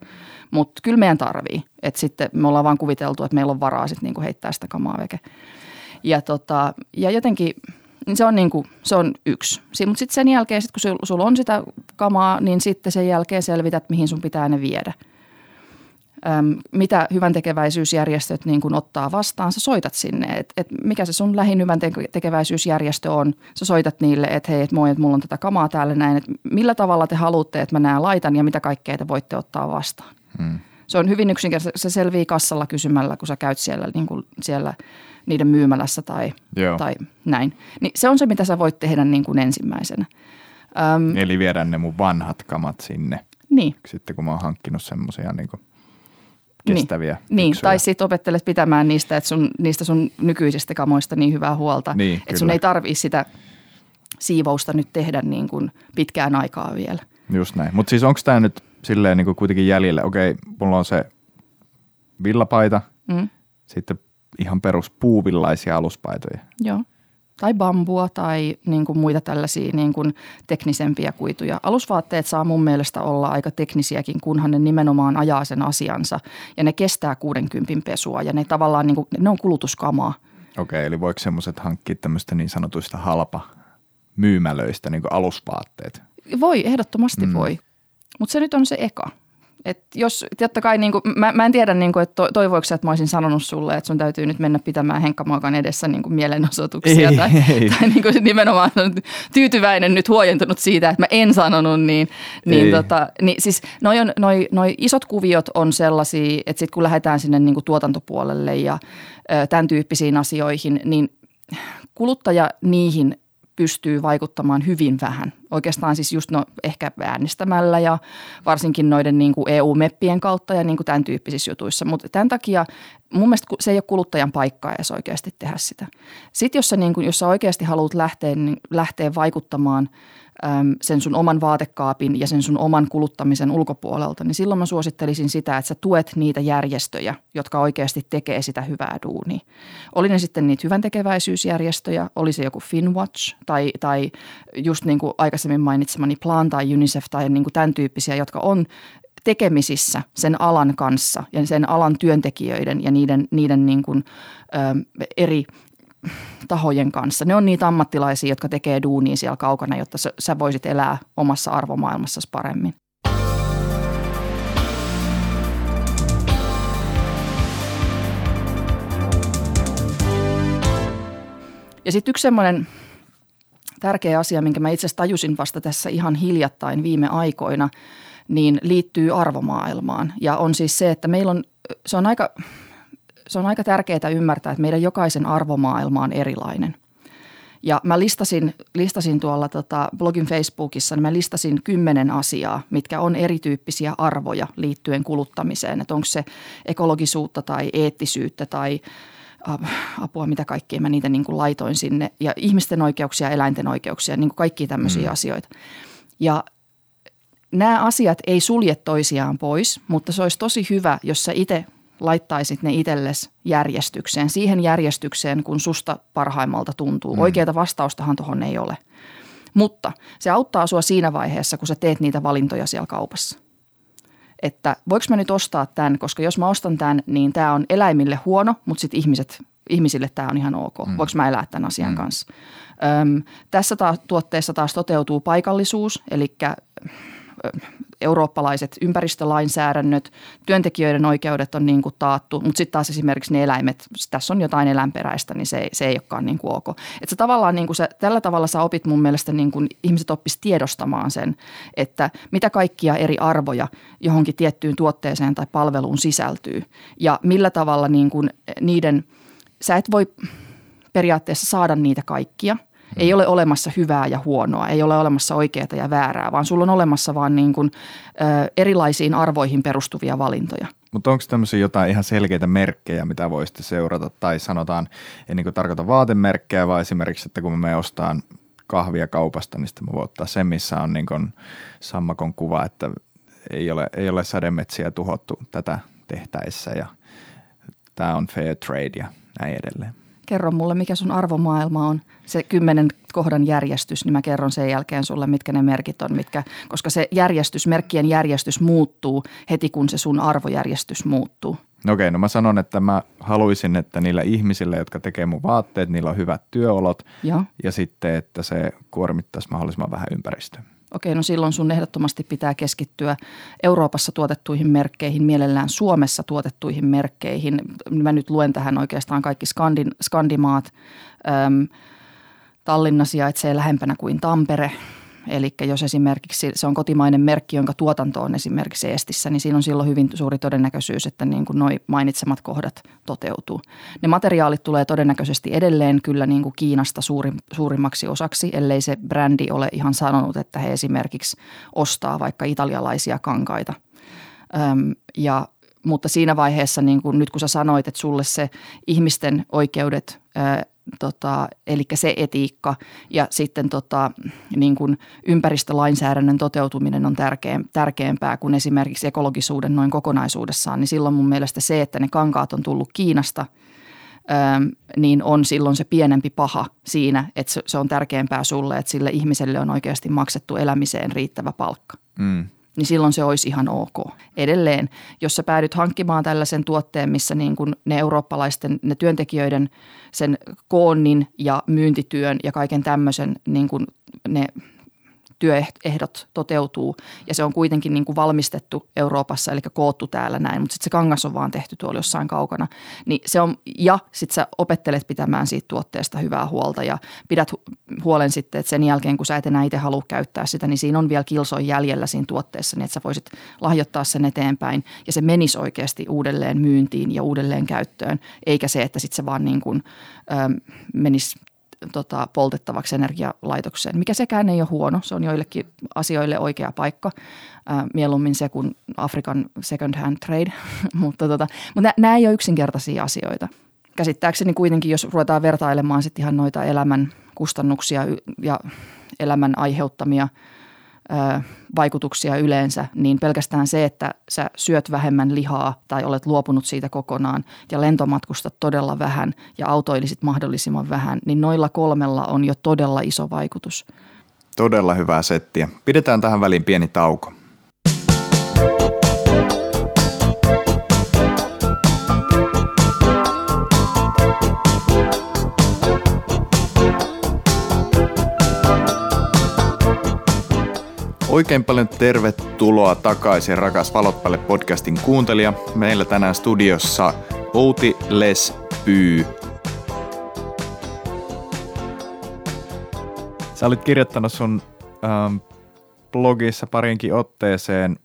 Mutta kyllä meidän tarvii. Että sitten me ollaan vaan kuviteltu, että meillä on varaa sitten niinku heittää sitä kamaa veke. Ja, tota, ja jotenkin niin se on, niin kuin, se on yksi. Mutta sitten sen jälkeen, sit kun sulla on sitä kamaa, niin sitten sen jälkeen selvität, mihin sun pitää ne viedä – äm, mitä hyvän tekeväisyysjärjestöt niin kuin ottaa vastaan, sä soitat sinne, että et mikä se sun lähin hyvän tekeväisyysjärjestö on. Sä soitat niille, että hei, että moi, että mulla on tätä kamaa täällä näin, että millä tavalla te haluatte, että mä nämä laitan ja mitä kaikkea te voitte ottaa vastaan. Hmm. Se on hyvin yksinkertaisesti, se selvii kassalla kysymällä, kun sä käyt siellä, niin kuin siellä niiden myymälässä tai, tai näin. Niin se on se, mitä sä voit tehdä niin kuin ensimmäisenä. Öm, Eli viedä ne mun vanhat kamat sinne. Niin. Sitten kun mä oon hankkinut semmoisia niin kuin – kestäviä. Niin, niin tai sitten opettelet pitämään niistä, että sun, niistä sun nykyisistä kamoista niin hyvää huolta, niin, että sun ei tarvii sitä siivousta nyt tehdä niin kuin pitkään aikaa vielä. Just näin. Mutta siis onko tämä nyt silleen niin kuin kuitenkin jäljellä? Okei, mulla on se villapaita, mm. sitten ihan perus puuvillaisia aluspaitoja. Joo tai bambua tai niin kuin muita tällaisia niin kuin teknisempiä kuituja. Alusvaatteet saa mun mielestä olla aika teknisiäkin, kunhan ne nimenomaan ajaa sen asiansa ja ne kestää 60 pesua ja ne tavallaan niin kuin, ne on kulutuskamaa. Okei, eli voiko semmoiset hankkia tämmöistä niin sanotuista halpa myymälöistä niin kuin alusvaatteet? Voi, ehdottomasti mm. voi. Mutta se nyt on se eka. Et jos, totta kai, niin kuin, mä, mä en tiedä, niin kuin, että toivoiko että mä olisin sanonut sulle, että sun täytyy nyt mennä pitämään Henkka Maakan edessä niin kuin mielenosoituksia. Ei, tai, ei. tai niin kuin nimenomaan tyytyväinen nyt huojentunut siitä, että mä en sanonut, niin, niin, tota, niin siis noi, on, noi, noi isot kuviot on sellaisia, että sitten kun lähdetään sinne niin kuin tuotantopuolelle ja ö, tämän tyyppisiin asioihin, niin kuluttaja niihin pystyy vaikuttamaan hyvin vähän. Oikeastaan siis just no, ehkä äänestämällä ja varsinkin noiden niin kuin EU-meppien kautta ja niin kuin tämän tyyppisissä jutuissa. Mutta tämän takia mun mielestä se ei ole kuluttajan paikka edes oikeasti tehdä sitä. Sitten jos sä, niin kuin, jos sä oikeasti haluat lähteä, niin lähteä vaikuttamaan – sen sun oman vaatekaapin ja sen sun oman kuluttamisen ulkopuolelta, niin silloin mä suosittelisin sitä, että sä tuet niitä järjestöjä, jotka oikeasti tekee sitä hyvää duunia. Oli ne sitten niitä hyvän tekeväisyysjärjestöjä, oli se joku Finwatch tai, tai just niin kuin aikaisemmin mainitsemani Plan tai UNICEF tai niin kuin tämän tyyppisiä, jotka on tekemisissä sen alan kanssa ja sen alan työntekijöiden ja niiden, niiden niin kuin, ö, eri tahojen kanssa. Ne on niitä ammattilaisia, jotka tekee duunia siellä kaukana, jotta sä, voisit elää omassa arvomaailmassasi paremmin. Ja sitten yksi semmoinen tärkeä asia, minkä mä itse tajusin vasta tässä ihan hiljattain viime aikoina, niin liittyy arvomaailmaan. Ja on siis se, että meillä on, se on aika, se on aika tärkeää ymmärtää, että meidän jokaisen arvomaailma on erilainen. Ja mä listasin, listasin tuolla tota blogin Facebookissa, niin mä listasin kymmenen asiaa, mitkä on erityyppisiä arvoja liittyen kuluttamiseen. Että onko se ekologisuutta tai eettisyyttä tai apua, mitä kaikkea mä niitä niin kuin laitoin sinne. Ja ihmisten oikeuksia, eläinten oikeuksia, niin kuin kaikkia tämmöisiä mm. asioita. Ja nämä asiat ei sulje toisiaan pois, mutta se olisi tosi hyvä, jos sä itse laittaisit ne itsellesi järjestykseen, siihen järjestykseen, kun susta parhaimmalta tuntuu. Mm. Oikeata vastaustahan tuohon ei ole. Mutta se auttaa sua siinä vaiheessa, kun sä teet niitä valintoja siellä kaupassa. Että voiko mä nyt ostaa tämän, koska jos mä ostan tämän, niin tämä on eläimille huono, mutta sitten ihmiset, ihmisille tämä on ihan ok. Mm. Voinko mä elää tämän asian mm. kanssa? Öm, tässä taas, tuotteessa taas toteutuu paikallisuus, eli eurooppalaiset ympäristölainsäädännöt, työntekijöiden oikeudet on niin kuin taattu, mutta sitten taas esimerkiksi ne eläimet, tässä on jotain eläinperäistä, niin se, se ei olekaan niin kuin ok. Et se tavallaan niin kuin se, tällä tavalla sä opit mun mielestä niin kuin ihmiset oppis tiedostamaan sen, että mitä kaikkia eri arvoja johonkin tiettyyn tuotteeseen tai palveluun sisältyy ja millä tavalla niin kuin niiden, sä et voi periaatteessa saada niitä kaikkia – ei ole olemassa hyvää ja huonoa, ei ole olemassa oikeaa ja väärää, vaan sulla on olemassa vaan niin kuin, ö, erilaisiin arvoihin perustuvia valintoja. Mutta onko tämmöisiä jotain ihan selkeitä merkkejä, mitä voisitte seurata? Tai sanotaan, en niin tarkoita vaatemerkkejä, vaan esimerkiksi, että kun me ostaan kahvia kaupasta, niin sitten mä voin ottaa sen, missä on niin sammakon kuva, että ei ole, ei ole sademetsiä tuhottu tätä tehtäessä ja tämä on fair trade ja näin edelleen kerro mulle, mikä sun arvomaailma on, se kymmenen kohdan järjestys, niin mä kerron sen jälkeen sulle, mitkä ne merkit on, mitkä, koska se järjestys, merkkien järjestys muuttuu heti, kun se sun arvojärjestys muuttuu. No okei, no mä sanon, että mä haluaisin, että niillä ihmisillä, jotka tekee mun vaatteet, niillä on hyvät työolot ja, ja sitten, että se kuormittaisi mahdollisimman vähän ympäristöä. Okei, no silloin sun ehdottomasti pitää keskittyä Euroopassa tuotettuihin merkkeihin, mielellään Suomessa tuotettuihin merkkeihin. Mä nyt luen tähän oikeastaan kaikki skandin, skandimaat. Öm, Tallinna sijaitsee lähempänä kuin Tampere. Eli jos esimerkiksi se on kotimainen merkki, jonka tuotanto on esimerkiksi Estissä, niin siinä on silloin hyvin suuri todennäköisyys, että niin kuin noi mainitsemat kohdat toteutuu. Ne materiaalit tulee todennäköisesti edelleen kyllä niin kuin Kiinasta suuri, suurimmaksi osaksi, ellei se brändi ole ihan sanonut, että he esimerkiksi ostaa vaikka italialaisia kankaita. Öm, ja mutta siinä vaiheessa, niin kun, nyt kun sä sanoit, että sulle se ihmisten oikeudet tota, eli se etiikka ja sitten tota, niin kuin ympäristölainsäädännön toteutuminen on tärkeä, tärkeämpää kuin esimerkiksi ekologisuuden noin kokonaisuudessaan, niin silloin mun mielestä se, että ne kankaat on tullut Kiinasta, ö, niin on silloin se pienempi paha siinä, että se, se on tärkeämpää sulle, että sille ihmiselle on oikeasti maksettu elämiseen riittävä palkka. Mm niin silloin se olisi ihan ok. Edelleen, jos sä päädyt hankkimaan tällaisen tuotteen, missä niin kuin ne eurooppalaisten, ne työntekijöiden sen koonnin ja myyntityön ja kaiken tämmöisen niin kuin ne – työehdot toteutuu ja se on kuitenkin niin kuin valmistettu Euroopassa, eli koottu täällä näin, mutta sitten se kangas on vaan tehty tuolla jossain kaukana. Niin se on, ja sitten sä opettelet pitämään siitä tuotteesta hyvää huolta ja pidät huolen sitten, että sen jälkeen kun sä et enää itse halua käyttää sitä, niin siinä on vielä kilsoin jäljellä siinä tuotteessa, niin että sä voisit lahjoittaa sen eteenpäin ja se menisi oikeasti uudelleen myyntiin ja uudelleen käyttöön, eikä se, että sitten se vaan niin kuin, ö, menisi tota, poltettavaksi energialaitokseen, mikä sekään ei ole huono. Se on joillekin asioille oikea paikka. Ää, mieluummin se kuin Afrikan second hand trade, mutta, tota, mutta nämä ei ole yksinkertaisia asioita. Käsittääkseni kuitenkin, jos ruvetaan vertailemaan sitten ihan noita elämän kustannuksia ja elämän aiheuttamia – vaikutuksia yleensä, niin pelkästään se, että sä syöt vähemmän lihaa tai olet luopunut siitä kokonaan ja lentomatkustat todella vähän ja autoilisit mahdollisimman vähän, niin noilla kolmella on jo todella iso vaikutus. Todella hyvää settiä. Pidetään tähän väliin pieni tauko. Oikein paljon tervetuloa takaisin rakas Valot päälle podcastin kuuntelija. Meillä tänään studiossa Outi Les Pyy. Sä olit kirjoittanut sun ähm, blogissa parinkin otteeseen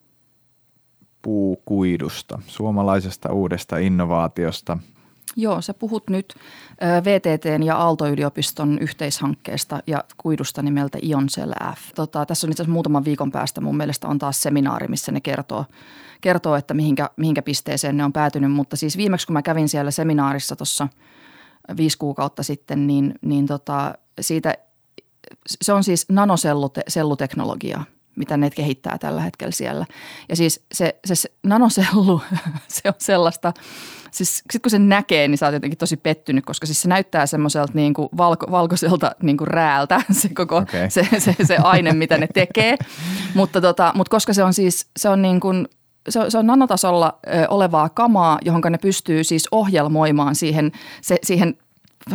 puukuidusta, suomalaisesta uudesta innovaatiosta. Joo, sä puhut nyt VTTn ja Aalto-yliopiston yhteishankkeesta ja kuidusta nimeltä Ioncell F. Tota, tässä on itse asiassa muutaman viikon päästä mun mielestä on taas seminaari, missä ne kertoo, kertoo että mihinkä, mihinkä pisteeseen ne on päätynyt. Mutta siis viimeksi kun mä kävin siellä seminaarissa tuossa viisi kuukautta sitten, niin, niin tota, siitä, se on siis nanoselluteknologiaa – mitä ne kehittää tällä hetkellä siellä. Ja siis se, se, se nanosellu, se on sellaista, siis sit kun sen näkee, niin sä oot jotenkin tosi pettynyt, koska siis se näyttää semmoiselta niin kuin valko, valkoiselta niin kuin rääältä, se koko okay. se, se, se, aine, mitä ne tekee. mutta, tota, mutta koska se on siis, se on niin kuin se on, se on nanotasolla ö, olevaa kamaa, johon ne pystyy siis ohjelmoimaan siihen, se, siihen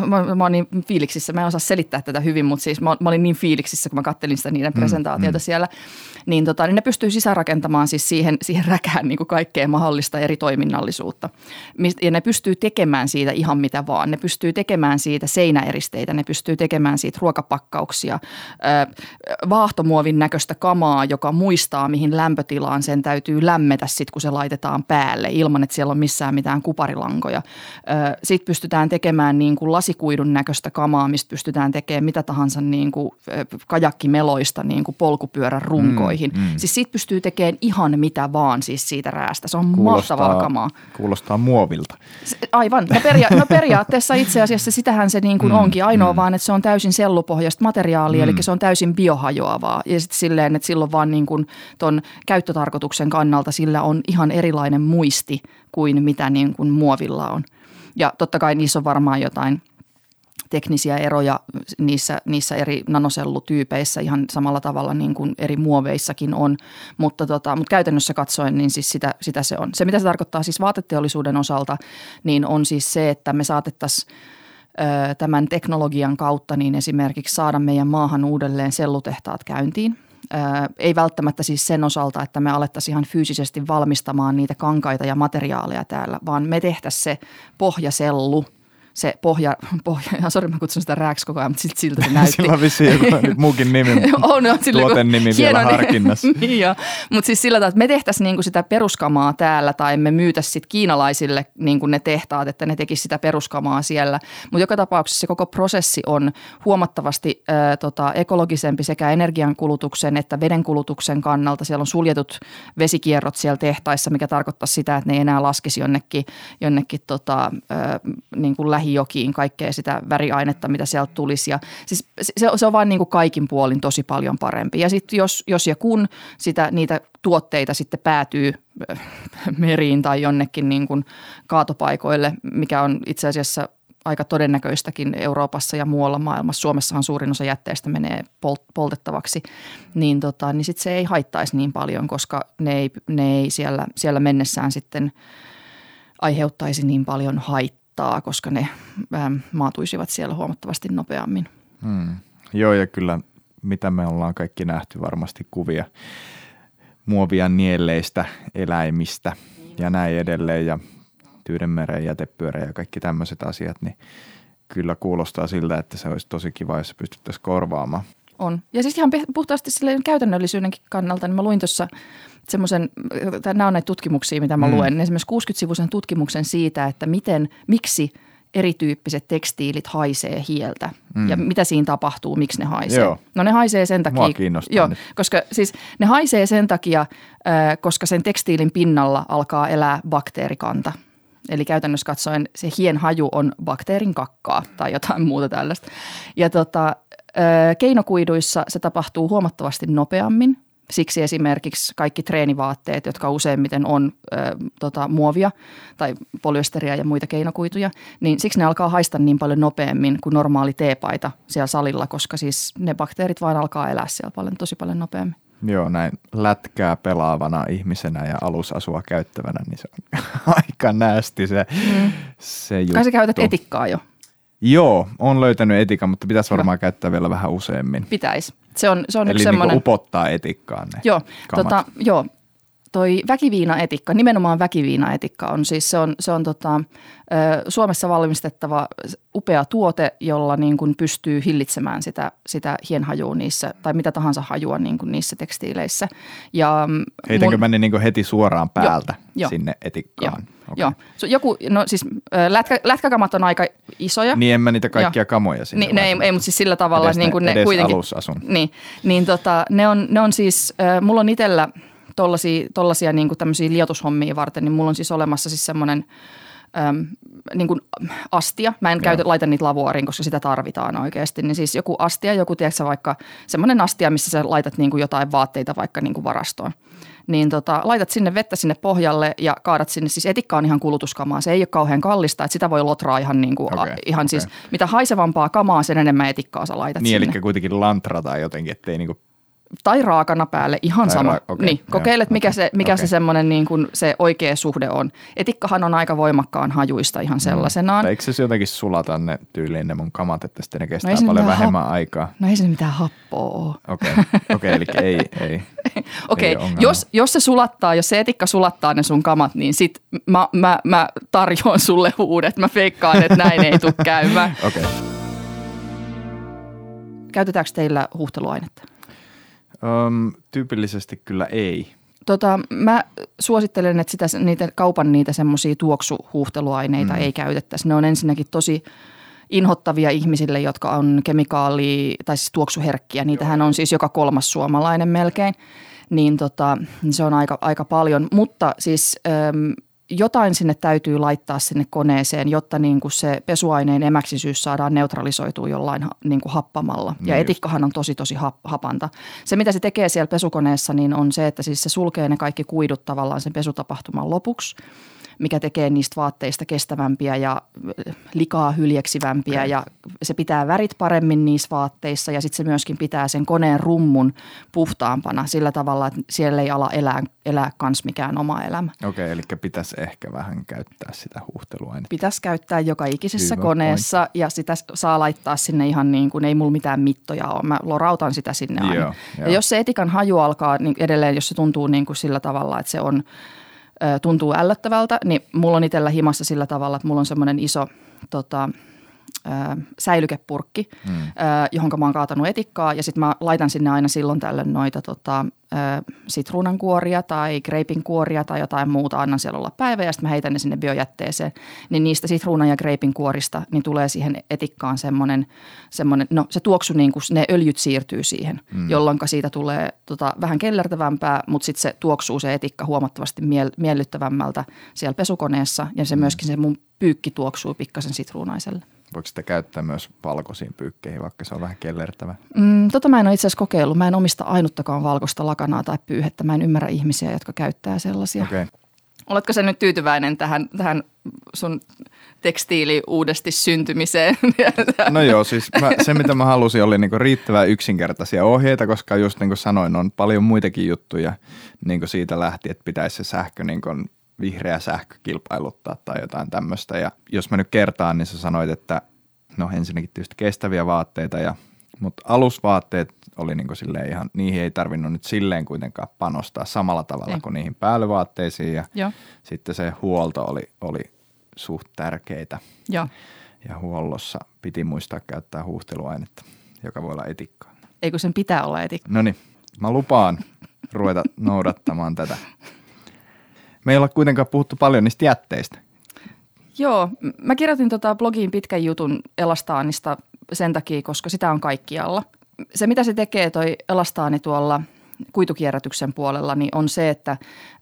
mä, mä oon niin fiiliksissä, mä en osaa selittää tätä hyvin, mutta siis mä, mä olin niin fiiliksissä, kun mä kattelin sitä niiden mm, presentaatioita mm. siellä, niin, tota, niin ne pystyy sisärakentamaan siis siihen, siihen räkään niin kuin kaikkea mahdollista eri toiminnallisuutta. Ja ne pystyy tekemään siitä ihan mitä vaan. Ne pystyy tekemään siitä seinäeristeitä, ne pystyy tekemään siitä ruokapakkauksia, vaahtomuovin näköistä kamaa, joka muistaa, mihin lämpötilaan sen täytyy lämmetä sit, kun se laitetaan päälle, ilman että siellä on missään mitään kuparilankoja. Sitten pystytään tekemään niin kuin lasikuidun näköistä kamaa, mistä pystytään tekemään mitä tahansa niin kuin kajakkimeloista niin kuin polkupyörän runkoihin. Mm, mm. Siis siitä pystyy tekemään ihan mitä vaan siis siitä räästä. Se on kuulostaa, mahtavaa kamaa. Kuulostaa muovilta. Aivan. No, peria- no periaatteessa itse asiassa sitähän se niin kuin mm, onkin. Ainoa mm. vaan, että se on täysin sellupohjaista materiaalia, mm. eli se on täysin biohajoavaa. Ja sitten silleen, että silloin vaan niin kuin ton käyttötarkoituksen kannalta sillä on ihan erilainen muisti kuin mitä niin kuin muovilla on. Ja totta kai niissä on varmaan jotain teknisiä eroja niissä, niissä eri nanosellutyypeissä ihan samalla tavalla niin kuin eri muoveissakin on, mutta, tota, mutta käytännössä katsoen niin siis sitä, sitä se on. Se mitä se tarkoittaa siis vaateteollisuuden osalta, niin on siis se, että me saatettaisiin tämän teknologian kautta niin esimerkiksi saada meidän maahan uudelleen sellutehtaat käyntiin ei välttämättä siis sen osalta, että me alettaisiin ihan fyysisesti valmistamaan niitä kankaita ja materiaaleja täällä, vaan me tehtäisiin se pohjasellu – se pohja, pohja sori mä kutsun sitä rääksi koko ajan, mutta siltä, siltä se näytti. Sillä on vissiin joku muukin nimi, on, on, tuoten nimi vielä harkinnassa. niin jo. mutta siis sillä tavalla, että me tehtäisiin niinku sitä peruskamaa täällä tai me myytäisiin sitten kiinalaisille niinku ne tehtaat, että ne tekisivät sitä peruskamaa siellä. Mutta joka tapauksessa se koko prosessi on huomattavasti äh, tota, ekologisempi sekä energiankulutuksen että vedenkulutuksen kannalta. Siellä on suljetut vesikierrot siellä tehtaissa, mikä tarkoittaa sitä, että ne ei enää laskisi jonnekin, jonnekin tota, äh, niin kuin lähijokiin kaikkea sitä väriainetta, mitä sieltä tulisi. Ja siis se, se on vain niin kuin kaikin puolin tosi paljon parempi. Ja sitten jos, jos ja kun sitä, niitä tuotteita sitten päätyy äh, meriin tai jonnekin niin kuin kaatopaikoille, mikä on itse asiassa aika todennäköistäkin Euroopassa ja muualla maailmassa. Suomessahan suurin osa jätteestä menee poltettavaksi, niin, tota, niin sit se ei haittaisi niin paljon, koska ne ei, ne ei siellä, siellä mennessään sitten aiheuttaisi niin paljon haittaa haittaa, koska ne ähm, maatuisivat siellä huomattavasti nopeammin. Hmm. Joo ja kyllä mitä me ollaan kaikki nähty varmasti kuvia muovia nielleistä eläimistä ja näin edelleen ja Tyydenmeren jätepyörä ja kaikki tämmöiset asiat, niin kyllä kuulostaa siltä, että se olisi tosi kiva, jos pystyttäisiin korvaamaan. On. Ja siis ihan puhtaasti käytännöllisyydenkin kannalta, niin mä luin tuossa semmoisen, nämä on näitä tutkimuksia, mitä mä mm. luen, esimerkiksi 60-sivuisen tutkimuksen siitä, että miten, miksi erityyppiset tekstiilit haisee hieltä mm. ja mitä siinä tapahtuu, miksi ne haisee. Joo. No ne haisee sen takia, joo, nyt. koska siis ne haisee sen takia, koska sen tekstiilin pinnalla alkaa elää bakteerikanta. Eli käytännössä katsoen se hien haju on bakteerin kakkaa tai jotain muuta tällaista. Ja tota, keinokuiduissa se tapahtuu huomattavasti nopeammin Siksi esimerkiksi kaikki treenivaatteet, jotka useimmiten on ö, tota, muovia tai polyesteriä ja muita keinokuituja, niin siksi ne alkaa haista niin paljon nopeammin kuin normaali teepaita siellä salilla, koska siis ne bakteerit vaan alkaa elää siellä paljon, tosi paljon nopeammin. Joo, näin lätkää pelaavana ihmisenä ja alusasua käyttävänä, niin se on aika näästi se, mm. se juttu. Kai sä käytät etikkaa jo. Joo, on löytänyt etikan, mutta pitäisi varmaan Hyvä. käyttää vielä vähän useammin. Pitäisi. Se on, se on Eli yksi niin semmoinen... upottaa etikkaan ne Joo, kamat. tota, joo, toi väkiviinaetikka, nimenomaan väkiviinaetikka on siis, se on, se on tota, Suomessa valmistettava upea tuote, jolla niin kuin pystyy hillitsemään sitä, sitä hienhajua niissä, tai mitä tahansa hajua niin kuin niissä tekstiileissä. Ja mm, Heitänkö mä ne niin heti suoraan päältä joo. sinne Joo, etikkaan? Okei. joo. So, joku, no siis lätkä, lätkäkamat on aika isoja. Niin en mä niitä kaikkia kamoja sinne Niin, ne ei, ei, mutta siis sillä tavalla, Edes niin kuin ne- ne, edes kuitenkin. alusasun. Niin, niin tota, ne, on, ne on siis, äh, mulla on itsellä tollasia, tollasia niin kuin tämmöisiä liotushommia varten, niin mulla on siis olemassa siis semmoinen äm, niin kuin astia. Mä en käytä, laita niitä lavuariin, koska sitä tarvitaan oikeasti. Niin siis joku astia, joku tiedätkö vaikka semmoinen astia, missä sä laitat niin kuin jotain vaatteita vaikka niin kuin varastoon. Niin tota, laitat sinne vettä sinne pohjalle ja kaadat sinne, siis etikka on ihan kulutuskamaa. Se ei ole kauhean kallista, että sitä voi lotraa ihan, niin kuin, Okei, a, ihan okei. siis, mitä haisevampaa kamaa, sen enemmän etikkaa sä laitat Niin, sinne. eli kuitenkin lantrataan jotenkin, ettei niinku, Tai raakana päälle, ihan Tai sama. ra- okei, niin, kokeilet, mikä, se, mikä okei. se semmoinen niin kuin se oikea suhde on. Etikkahan on aika voimakkaan hajuista ihan sellaisenaan. tai eikö se jotenkin sulata ne tyyliin ne mun kamat, että sitten ne kestää se paljon vähemmän aikaa? No ei se mitään happoa ole. Okei, okei, eli ei, ei. Okei, Ei ongelma. jos, jos se sulattaa, jos se etikka sulattaa ne sun kamat, niin sit mä, mä, mä tarjoan sulle uudet. Mä feikkaan, että näin ei tule käymään. Okei. Käytetäänkö teillä huuhteluainetta? Um, tyypillisesti kyllä ei. Tota, mä suosittelen, että sitä, niitä, kaupan niitä semmoisia tuoksuhuuhteluaineita mm. ei käytettäisi. Ne on ensinnäkin tosi inhottavia ihmisille, jotka on kemikaali- tai siis tuoksuherkkiä. Niitähän on siis joka kolmas suomalainen melkein. Niin tota, se on aika, aika paljon. Mutta siis äm, jotain sinne täytyy laittaa sinne koneeseen, jotta niin kuin se pesuaineen emäksisyys saadaan neutralisoitua jollain niin kuin happamalla. Niin Ja just. etikkahan on tosi tosi hap- hapanta. Se mitä se tekee siellä pesukoneessa niin on se, että siis se sulkee ne kaikki kuidut tavallaan sen pesutapahtuman lopuksi mikä tekee niistä vaatteista kestävämpiä ja likaa hyljeksivämpiä Okei. ja se pitää värit paremmin niissä vaatteissa ja sitten se myöskin pitää sen koneen rummun puhtaampana sillä tavalla, että siellä ei ala elää, elää kans mikään oma elämä. Okei, eli pitäisi ehkä vähän käyttää sitä huuhteluainetta. Pitäisi käyttää joka ikisessä Hyvä koneessa ja sitä saa laittaa sinne ihan niin kuin ei mulla mitään mittoja ole. Mä lorautan sitä sinne aina. Joo, ja joo. jos se etikan haju alkaa niin edelleen, jos se tuntuu niin kuin sillä tavalla, että se on, tuntuu ällöttävältä, niin mulla on itsellä himassa sillä tavalla, että mulla on semmoinen iso tota, ö, säilykepurkki, Mm. ö, johon mä oon kaatanut etikkaa ja sitten mä laitan sinne aina silloin tällöin noita tota, ö, sitruunankuoria tai greipinkuoria tai jotain muuta, annan siellä olla päivä ja sitten mä heitän ne sinne biojätteeseen. Niin niistä sitruunan ja greipin kuorista niin tulee siihen etikkaan semmoinen, semmoinen no se tuoksu niin kuin ne öljyt siirtyy siihen, mm. jolloin siitä tulee tota, vähän kellertävämpää, mutta sitten se tuoksuu se etikka huomattavasti miel- miellyttävämmältä siellä pesukoneessa ja se myöskin se mun pyykki tuoksuu pikkasen sitruunaiselle. Voiko sitä käyttää myös valkoisiin pyykkeihin, vaikka se on vähän kellertävä? Mm, tota mä en ole itse asiassa kokeillut. Mä en omista ainuttakaan valkoista lakanaa tai pyyhettä. Mä en ymmärrä ihmisiä, jotka käyttää sellaisia. Okei. Okay. Oletko sä nyt tyytyväinen tähän, tähän sun tekstiili uudesti syntymiseen? No joo, siis mä, se mitä mä halusin oli niinku riittävän yksinkertaisia ohjeita, koska just niin kuin sanoin, on paljon muitakin juttuja niin kuin siitä lähti, että pitäisi se sähkö niin kuin vihreä sähkö kilpailuttaa tai jotain tämmöistä. Ja jos mä nyt kertaan, niin sä sanoit, että no ensinnäkin tietysti kestäviä vaatteita, ja, mutta alusvaatteet oli niin silleen ihan, niihin ei tarvinnut nyt silleen kuitenkaan panostaa samalla tavalla Ei. kuin niihin päällyvaatteisiin ja Joo, sitten se huolto oli, oli suht tärkeitä joo. ja huollossa piti muistaa käyttää huuhteluainetta, joka voi olla etikkaa. Eikö sen pitää olla etikka? No niin, mä lupaan ruveta noudattamaan tätä. Me ei olla kuitenkaan puhuttu paljon niistä jätteistä. Joo, mä kirjoitin tota blogiin pitkän jutun elastaanista sen takia, koska sitä on kaikkialla. Se, mitä se tekee toi elastaani tuolla kuitukierrätyksen puolella, niin on se, että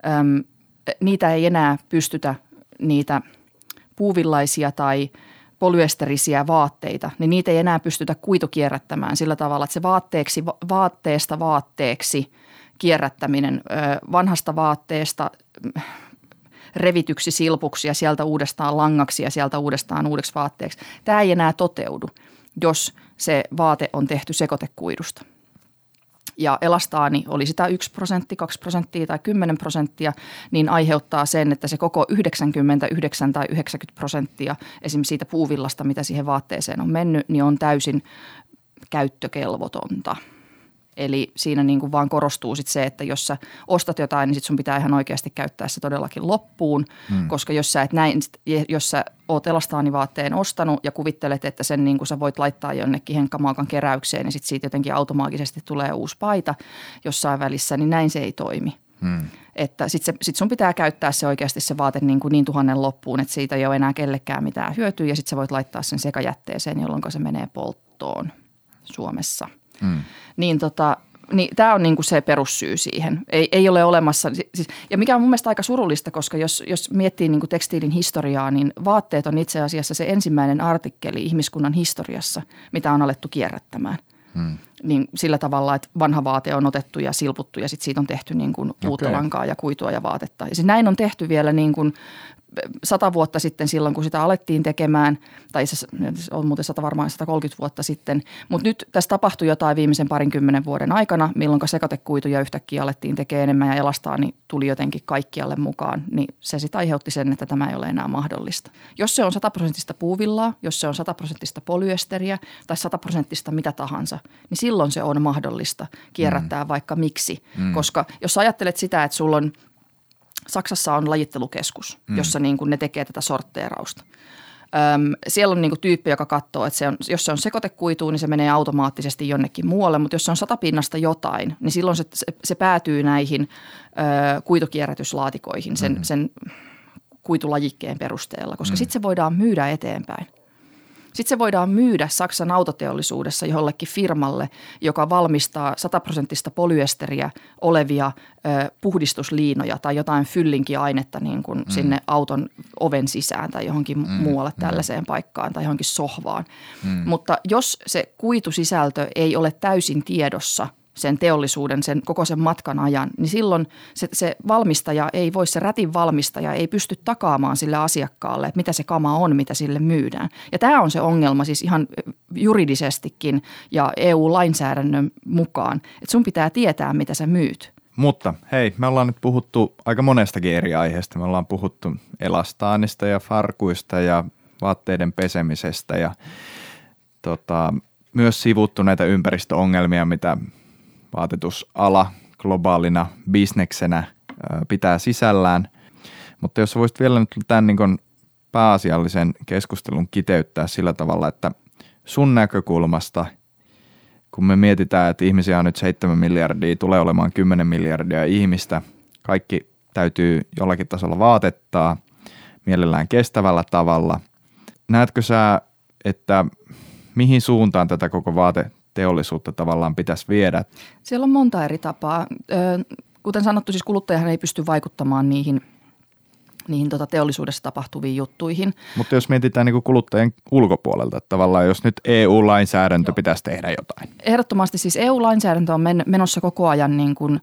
äm, niitä ei enää pystytä niitä puuvillaisia tai polyesterisiä vaatteita, niin niitä ei enää pystytä kuitukierrättämään sillä tavalla, että se vaatteeksi, va- vaatteesta vaatteeksi kierrättäminen vanhasta vaatteesta revityksi silpuksi ja sieltä uudestaan langaksi ja sieltä uudestaan uudeksi vaatteeksi. Tämä ei enää toteudu, jos se vaate on tehty sekoitekuidusta. Ja elastaani oli sitä 1 prosentti, 2 prosenttia tai 10 prosenttia, niin aiheuttaa sen, että se koko 99 tai 90 prosenttia esimerkiksi siitä puuvillasta, mitä siihen vaatteeseen on mennyt, niin on täysin käyttökelvotonta. Eli siinä niin kuin vaan korostuu sit se, että jos sä ostat jotain, niin sit sun pitää ihan oikeasti käyttää se todellakin loppuun. Hmm. Koska jos sä, et näin, jos sä oot elastaanivaatteen ostanut ja kuvittelet, että sen niin kuin sä voit laittaa jonnekin henkkamaakan keräykseen, niin sit siitä jotenkin automaattisesti tulee uusi paita jossain välissä, niin näin se ei toimi. Hmm. Että sitten sit sun pitää käyttää se oikeasti se vaate niin, kuin niin tuhannen loppuun, että siitä ei ole enää kellekään mitään hyötyä ja sitten sä voit laittaa sen sekajätteeseen, jolloin se menee polttoon Suomessa. Hmm. Niin tota, niin tämä on niinku se perussyy siihen. Ei, ei ole olemassa, siis, ja mikä on mun mielestä aika surullista, koska jos, jos miettii niinku tekstiilin historiaa, niin vaatteet on itse asiassa se ensimmäinen artikkeli ihmiskunnan historiassa, mitä on alettu kierrättämään – Hmm. Niin sillä tavalla, että vanha vaate on otettu ja silputtu ja sitten siitä on tehty niin kuin uutta okay. lankaa ja kuitua ja vaatetta. Ja siis näin on tehty vielä niin kuin sata vuotta sitten silloin, kun sitä alettiin tekemään, tai se on muuten sata varmaan 130 vuotta sitten, mutta nyt tässä tapahtui jotain viimeisen parinkymmenen vuoden aikana, milloin sekatekuituja yhtäkkiä alettiin tekemään enemmän ja elastaa, niin tuli jotenkin kaikkialle mukaan, niin se sitten aiheutti sen, että tämä ei ole enää mahdollista. Jos se on sataprosenttista puuvillaa, jos se on sataprosenttista polyesteriä tai sataprosenttista mitä tahansa, niin silloin se on mahdollista kierrättää mm. vaikka miksi, mm. koska jos ajattelet sitä, että sulla on – Saksassa on lajittelukeskus, mm. jossa niin kuin ne tekee tätä sortteerausta. Öm, siellä on niin kuin tyyppi, joka katsoo, että se on, jos se on sekoitekuitu, niin se menee automaattisesti jonnekin muualle, mutta jos se on satapinnasta jotain, niin silloin se, se, se päätyy näihin ö, kuitukierrätyslaatikoihin sen, mm. sen kuitulajikkeen perusteella, koska mm. sitten se voidaan myydä eteenpäin – sitten se voidaan myydä Saksan autoteollisuudessa jollekin firmalle, joka valmistaa sataprosenttista polyesteriä olevia ö, puhdistusliinoja tai jotain fyllinkiainetta niin kuin mm. sinne auton oven sisään tai johonkin mm. muualle mm. tällaiseen paikkaan tai johonkin sohvaan. Mm. Mutta jos se kuitusisältö ei ole täysin tiedossa – sen teollisuuden, sen koko sen matkan ajan, niin silloin se, se valmistaja ei voi, se rätin valmistaja ei pysty takaamaan sille asiakkaalle, että mitä se kama on, mitä sille myydään. Ja tämä on se ongelma siis ihan juridisestikin ja EU-lainsäädännön mukaan, että sun pitää tietää, mitä sä myyt. Mutta hei, me ollaan nyt puhuttu aika monestakin eri aiheesta. Me ollaan puhuttu elastaanista ja farkuista ja vaatteiden pesemisestä ja tota, myös sivuttu näitä ympäristöongelmia, mitä vaatetusala globaalina bisneksenä pitää sisällään. Mutta jos voisit vielä nyt tämän niin pääasiallisen keskustelun kiteyttää sillä tavalla, että sun näkökulmasta, kun me mietitään, että ihmisiä on nyt 7 miljardia, tulee olemaan 10 miljardia ihmistä, kaikki täytyy jollakin tasolla vaatettaa, mielellään kestävällä tavalla. Näetkö sä, että mihin suuntaan tätä koko vaate teollisuutta tavallaan pitäisi viedä? Siellä on monta eri tapaa. Kuten sanottu, siis kuluttajahan ei pysty vaikuttamaan niihin niihin tota teollisuudessa tapahtuviin juttuihin. Mutta jos mietitään niin kuluttajien ulkopuolelta, että tavallaan jos nyt EU-lainsäädäntö Joo. pitäisi tehdä jotain. Ehdottomasti siis EU-lainsäädäntö on menossa koko ajan niin kuin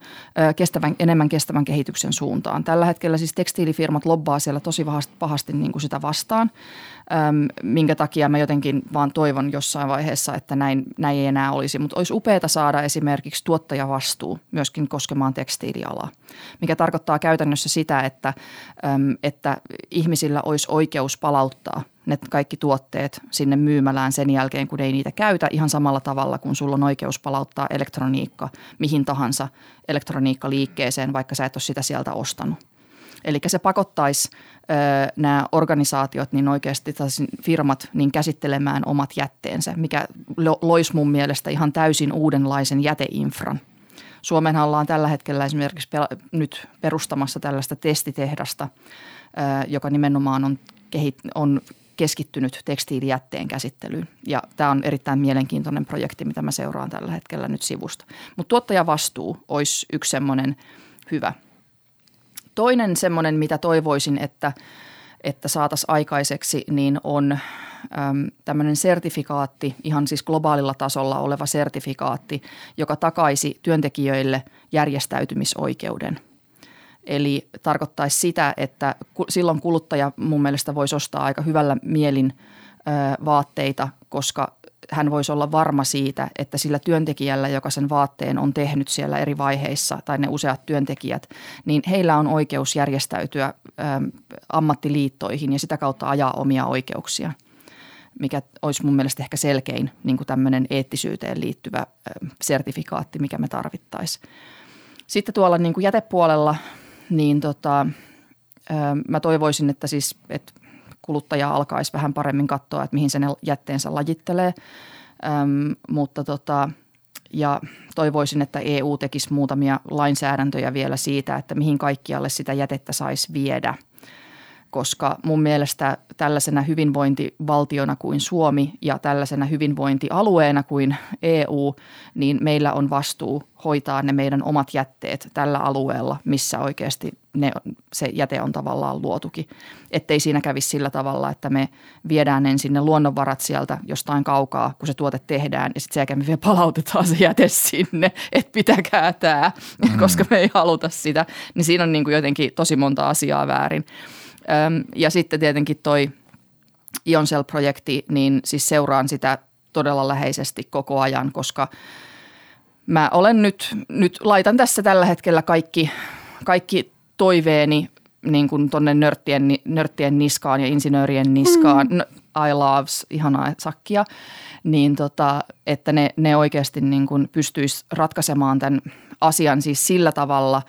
kestävän, enemmän kestävän kehityksen suuntaan. Tällä hetkellä siis tekstiilifirmat lobbaa siellä tosi pahasti niin kuin sitä vastaan minkä takia mä jotenkin vaan toivon jossain vaiheessa, että näin, näin ei enää olisi. Mutta olisi upeaa saada esimerkiksi tuottajavastuu myöskin koskemaan tekstiilialaa, mikä tarkoittaa käytännössä sitä, että, että ihmisillä olisi oikeus palauttaa ne kaikki tuotteet sinne myymälään sen jälkeen, kun ei niitä käytä ihan samalla tavalla kuin sulla on oikeus palauttaa elektroniikka mihin tahansa elektroniikkaliikkeeseen, vaikka sä et ole sitä sieltä ostanut. Eli se pakottaisi nämä organisaatiot, niin oikeasti firmat, niin käsittelemään omat jätteensä, mikä loisi mun mielestä ihan täysin uudenlaisen jäteinfran. Suomenhan ollaan tällä hetkellä esimerkiksi nyt perustamassa tällaista testitehdasta, joka nimenomaan on, kehit- on keskittynyt tekstiilijätteen käsittelyyn. Ja tämä on erittäin mielenkiintoinen projekti, mitä mä seuraan tällä hetkellä nyt sivusta. Mutta tuottajavastuu olisi yksi semmoinen hyvä – Toinen semmoinen, mitä toivoisin, että, että saataisiin aikaiseksi, niin on äm, tämmöinen sertifikaatti, ihan siis globaalilla tasolla oleva sertifikaatti, joka takaisi työntekijöille järjestäytymisoikeuden. Eli tarkoittaisi sitä, että silloin kuluttaja mun mielestä voisi ostaa aika hyvällä mielin vaatteita, koska hän voisi olla varma siitä, että sillä työntekijällä, joka sen vaatteen on tehnyt siellä eri vaiheissa, tai ne useat työntekijät, niin heillä on oikeus järjestäytyä ä, ammattiliittoihin ja sitä kautta ajaa omia oikeuksia. mikä olisi mun mielestä ehkä selkein niin kuin tämmöinen eettisyyteen liittyvä sertifikaatti, mikä me tarvittaisiin. Sitten tuolla niin kuin jätepuolella, niin tota, mä toivoisin, että siis että kuluttaja alkaisi vähän paremmin katsoa, että mihin se ne jätteensä lajittelee. Öm, mutta tota, ja toivoisin, että EU tekisi muutamia lainsäädäntöjä vielä siitä, että mihin kaikkialle sitä jätettä saisi viedä – koska mun mielestä tällaisena hyvinvointivaltiona kuin Suomi ja tällaisena hyvinvointialueena kuin EU, niin meillä on vastuu hoitaa ne meidän omat jätteet tällä alueella, missä oikeasti ne, se jäte on tavallaan luotukin. Ettei siinä kävisi sillä tavalla, että me viedään ensin ne luonnonvarat sieltä jostain kaukaa, kun se tuote tehdään, ja sitten sen jälkeen me vielä palautetaan se jäte sinne, että pitäkää tämä, mm. koska me ei haluta sitä. Niin siinä on niin kuin jotenkin tosi monta asiaa väärin. Ja sitten tietenkin toi Ioncell-projekti, niin siis seuraan sitä todella läheisesti koko ajan, koska mä olen nyt, nyt laitan tässä tällä hetkellä kaikki, kaikki toiveeni niin kuin tonne nörttien, nörttien niskaan ja insinöörien niskaan. Mm. I loves, ihanaa sakkia. Niin tota, että ne, ne oikeasti niin kuin pystyisi ratkaisemaan tämän asian siis sillä tavalla,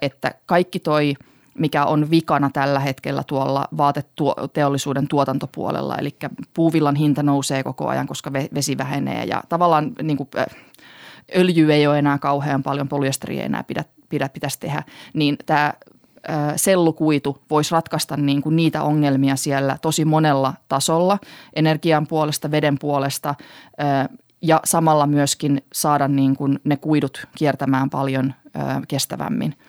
että kaikki toi – mikä on vikana tällä hetkellä tuolla vaateteollisuuden tuotantopuolella. Eli puuvillan hinta nousee koko ajan, koska vesi vähenee ja tavallaan niin kuin, öljy ei ole enää kauhean paljon, polyesteriä ei enää pidä, pidä, pitäisi tehdä, niin tämä sellukuitu voisi ratkaista niin kuin niitä ongelmia siellä tosi monella tasolla, energian puolesta, veden puolesta ja samalla myöskin saada niin kuin ne kuidut kiertämään paljon kestävämmin –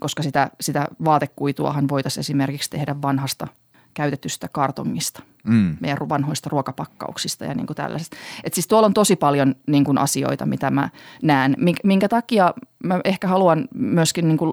koska sitä, sitä vaatekuituahan voitaisiin esimerkiksi tehdä vanhasta käytetystä kartongista, mm. meidän vanhoista ruokapakkauksista ja niin kuin tällaisesta. Et siis tuolla on tosi paljon niin kuin asioita, mitä mä näen, minkä takia mä ehkä haluan myöskin niin kuin,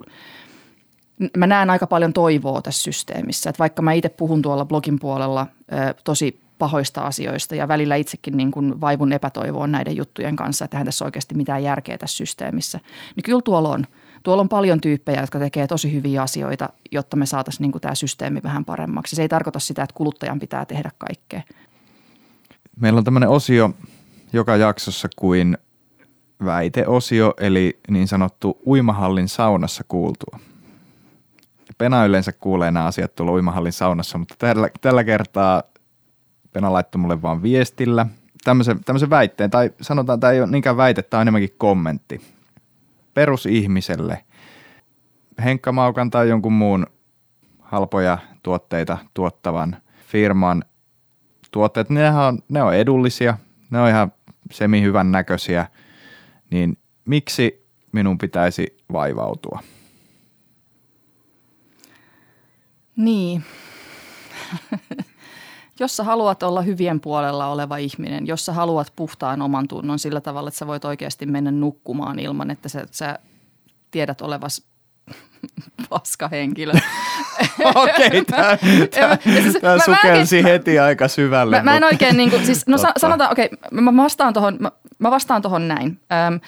mä näen aika paljon toivoa tässä systeemissä. Et vaikka mä itse puhun tuolla blogin puolella ö, tosi pahoista asioista ja välillä itsekin niin kuin vaivun epätoivoon näiden juttujen kanssa, että eihän tässä oikeasti mitään järkeä tässä systeemissä, niin kyllä tuolla on – tuolla on paljon tyyppejä, jotka tekee tosi hyviä asioita, jotta me saataisiin niin tämä systeemi vähän paremmaksi. Se ei tarkoita sitä, että kuluttajan pitää tehdä kaikkea. Meillä on tämmöinen osio joka jaksossa kuin väiteosio, eli niin sanottu uimahallin saunassa kuultua. Pena yleensä kuulee nämä asiat tuolla uimahallin saunassa, mutta tällä, tällä kertaa Pena laittoi mulle vaan viestillä tämmöisen, tämmöisen väitteen, tai sanotaan, tämä ei ole niinkään väite, tämä on enemmänkin kommentti perusihmiselle Henkka Maukan tai jonkun muun halpoja tuotteita tuottavan firman tuotteet, ne on, ne on edullisia, ne on ihan semi hyvän näköisiä, niin miksi minun pitäisi vaivautua? Niin. jos sä haluat olla hyvien puolella oleva ihminen, jos sä haluat puhtaan oman tunnon sillä tavalla, että sä voit oikeasti mennä nukkumaan ilman, että sä, sä tiedät olevas paska henkilö. Okei, tämä sukelsi heti aika syvälle. Mä, mä en oikein, niin kuin, siis, no sanotaan, okei, okay, mä vastaan mä vastaan tuohon näin. Öm,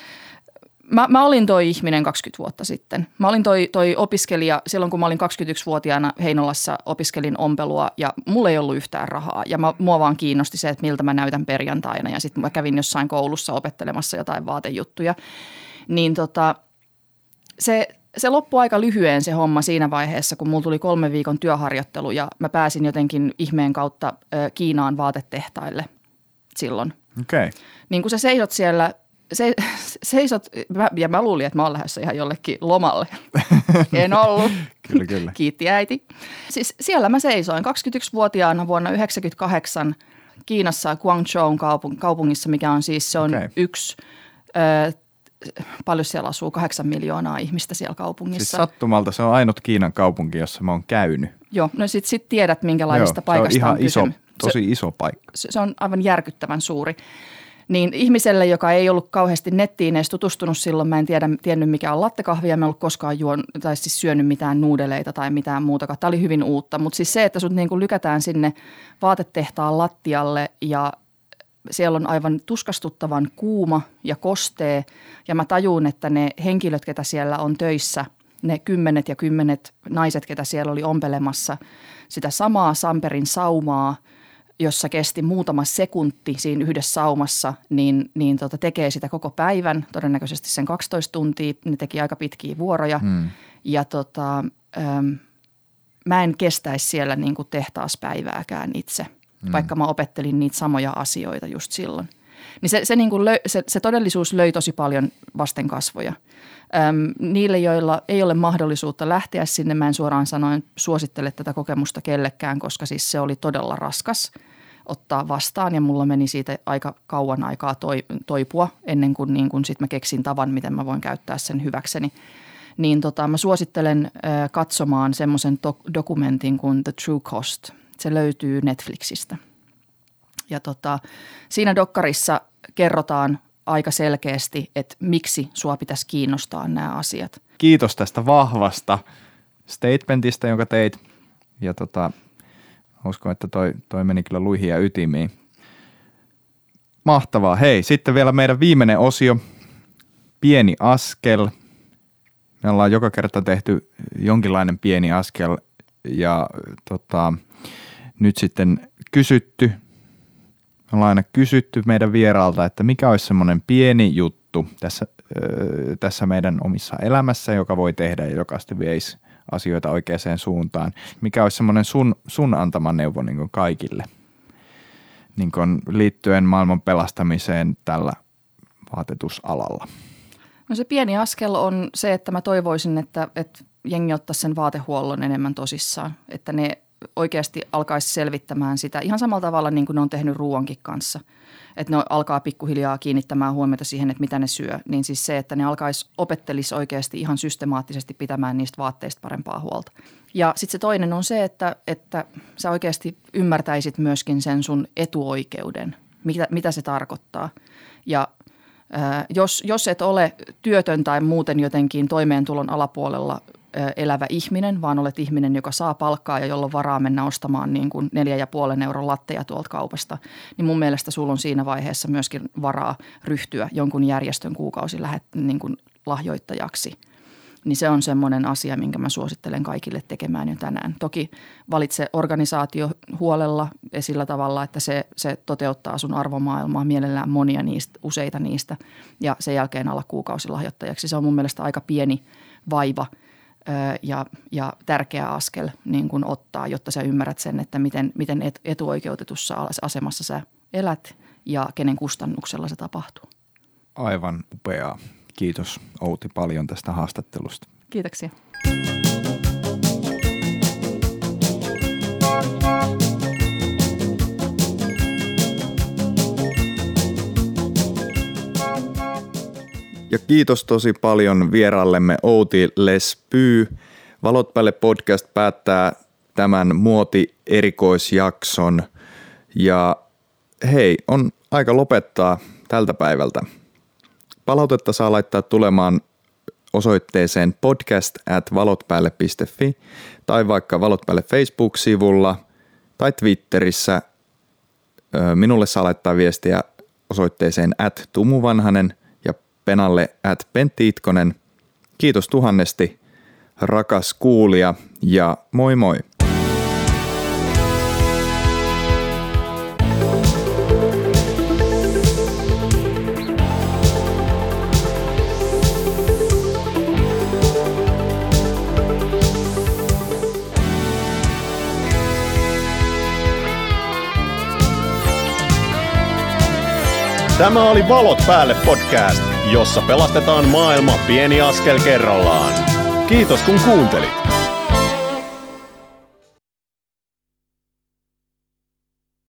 Mä, mä olin toi ihminen 20 vuotta sitten. Mä olin toi, toi opiskelija silloin, kun mä olin 21-vuotiaana Heinolassa opiskelin ompelua ja mulla ei ollut yhtään rahaa. Ja mä, mua vaan kiinnosti se, että miltä mä näytän perjantaina ja sitten mä kävin jossain koulussa opettelemassa jotain vaatejuttuja. Niin tota, se, se loppui aika lyhyen se homma siinä vaiheessa, kun mulla tuli kolme viikon työharjoittelu ja mä pääsin jotenkin ihmeen kautta ö, Kiinaan vaatetehtaille silloin. Okay. Niin kun sä seisot siellä se, seisot, ja mä luulin, että mä oon lähdössä ihan jollekin lomalle. en ollut. kyllä, kyllä. Kiitti äiti. Siis siellä mä seisoin 21-vuotiaana vuonna 1998 Kiinassa Guangzhou kaupungissa, mikä on siis se on okay. yksi, ö, paljon siellä asuu, kahdeksan miljoonaa ihmistä siellä kaupungissa. Siis sattumalta se on ainut Kiinan kaupunki, jossa mä oon käynyt. Joo, no sit, sit tiedät minkälaisesta Joo, paikasta se on, ihan on iso, tosi iso paikka. Se, se on aivan järkyttävän suuri niin ihmiselle, joka ei ollut kauheasti nettiin edes tutustunut silloin, mä en tiedä, tiennyt mikä on lattekahvi ja mä en ollut koskaan juon, tai siis syönyt mitään nuudeleita tai mitään muuta. Tämä oli hyvin uutta, mutta siis se, että sut niin kuin lykätään sinne vaatetehtaan lattialle ja siellä on aivan tuskastuttavan kuuma ja kostee ja mä tajun, että ne henkilöt, ketä siellä on töissä, ne kymmenet ja kymmenet naiset, ketä siellä oli ompelemassa sitä samaa Samperin saumaa – jossa kesti muutama sekunti siinä yhdessä saumassa, niin, niin tota, tekee sitä koko päivän, todennäköisesti sen 12 tuntia. Ne teki aika pitkiä vuoroja. Hmm. Ja tota, äm, mä en kestäisi siellä niin kuin tehtaaspäivääkään itse, hmm. vaikka mä opettelin niitä samoja asioita just silloin. Niin se, se, niin kuin löi, se, se todellisuus löi tosi paljon vasten kasvoja. Öm, niille, joilla ei ole mahdollisuutta lähteä sinne, mä en suoraan sanoen suosittele tätä kokemusta kellekään, koska siis se oli todella raskas ottaa vastaan ja mulla meni siitä aika kauan aikaa toi, toipua ennen kuin, niin kuin sit mä keksin tavan, miten mä voin käyttää sen hyväkseni. Niin tota, mä suosittelen ö, katsomaan semmoisen do- dokumentin kuin The True Cost. Se löytyy Netflixistä. Ja tota, siinä dokkarissa kerrotaan aika selkeästi, että miksi sua pitäisi kiinnostaa nämä asiat. Kiitos tästä vahvasta statementista, jonka teit. Ja tota, uskon, että toi, toi meni kyllä luihin ja ytimiin. Mahtavaa. Hei, sitten vielä meidän viimeinen osio. Pieni askel. Me ollaan joka kerta tehty jonkinlainen pieni askel ja tota, nyt sitten kysytty ollaan aina kysytty meidän vieraalta, että mikä olisi semmoinen pieni juttu tässä, öö, tässä meidän omissa elämässä, joka voi tehdä ja joka sitten veisi asioita oikeaan suuntaan. Mikä olisi semmoinen sun, sun antama neuvo niin kaikille niin liittyen maailman pelastamiseen tällä vaatetusalalla? No se pieni askel on se, että mä toivoisin, että, että jengi ottaisi sen vaatehuollon enemmän tosissaan. Että ne oikeasti alkaisi selvittämään sitä ihan samalla tavalla niin kuin ne on tehnyt ruoankin kanssa. Että ne alkaa pikkuhiljaa kiinnittämään huomiota siihen, että mitä ne syö. Niin siis se, että ne alkaisi opettelisi oikeasti ihan systemaattisesti pitämään niistä vaatteista parempaa huolta. Ja sitten se toinen on se, että, että sä oikeasti ymmärtäisit myöskin sen sun etuoikeuden, mitä, mitä se tarkoittaa. Ja jos, jos et ole työtön tai muuten jotenkin toimeentulon alapuolella elävä ihminen, vaan olet ihminen, joka saa palkkaa ja jolla on varaa mennä ostamaan niin kuin neljä ja puolen euron latteja tuolta kaupasta, niin mun mielestä sulla on siinä vaiheessa myöskin varaa ryhtyä jonkun järjestön kuukausi lähet, niin kuin lahjoittajaksi. Niin se on semmoinen asia, minkä mä suosittelen kaikille tekemään jo tänään. Toki valitse organisaatio huolella sillä tavalla, että se, se toteuttaa sun arvomaailmaa mielellään monia niistä, useita niistä ja sen jälkeen alla kuukausilahjoittajaksi. Se on mun mielestä aika pieni vaiva – ja, ja tärkeä askel niin kuin ottaa, jotta sä ymmärrät sen, että miten, miten etuoikeutetussa asemassa sä elät ja kenen kustannuksella se tapahtuu. Aivan upeaa. Kiitos Outi paljon tästä haastattelusta. Kiitoksia. Ja kiitos tosi paljon vierallemme Outi Lespy. Valot päälle podcast päättää tämän muoti-erikoisjakson. Ja hei, on aika lopettaa tältä päivältä. Palautetta saa laittaa tulemaan osoitteeseen podcast at valotpäälle.fi tai vaikka Valot päälle Facebook-sivulla tai Twitterissä. Minulle saa laittaa viestiä osoitteeseen at tumuvanhanen – Penalle at Pentti Itkonen. Kiitos tuhannesti, rakas kuulija ja moi moi! Tämä oli Valot päälle podcast jossa pelastetaan maailma pieni askel kerrallaan. Kiitos kun kuuntelit!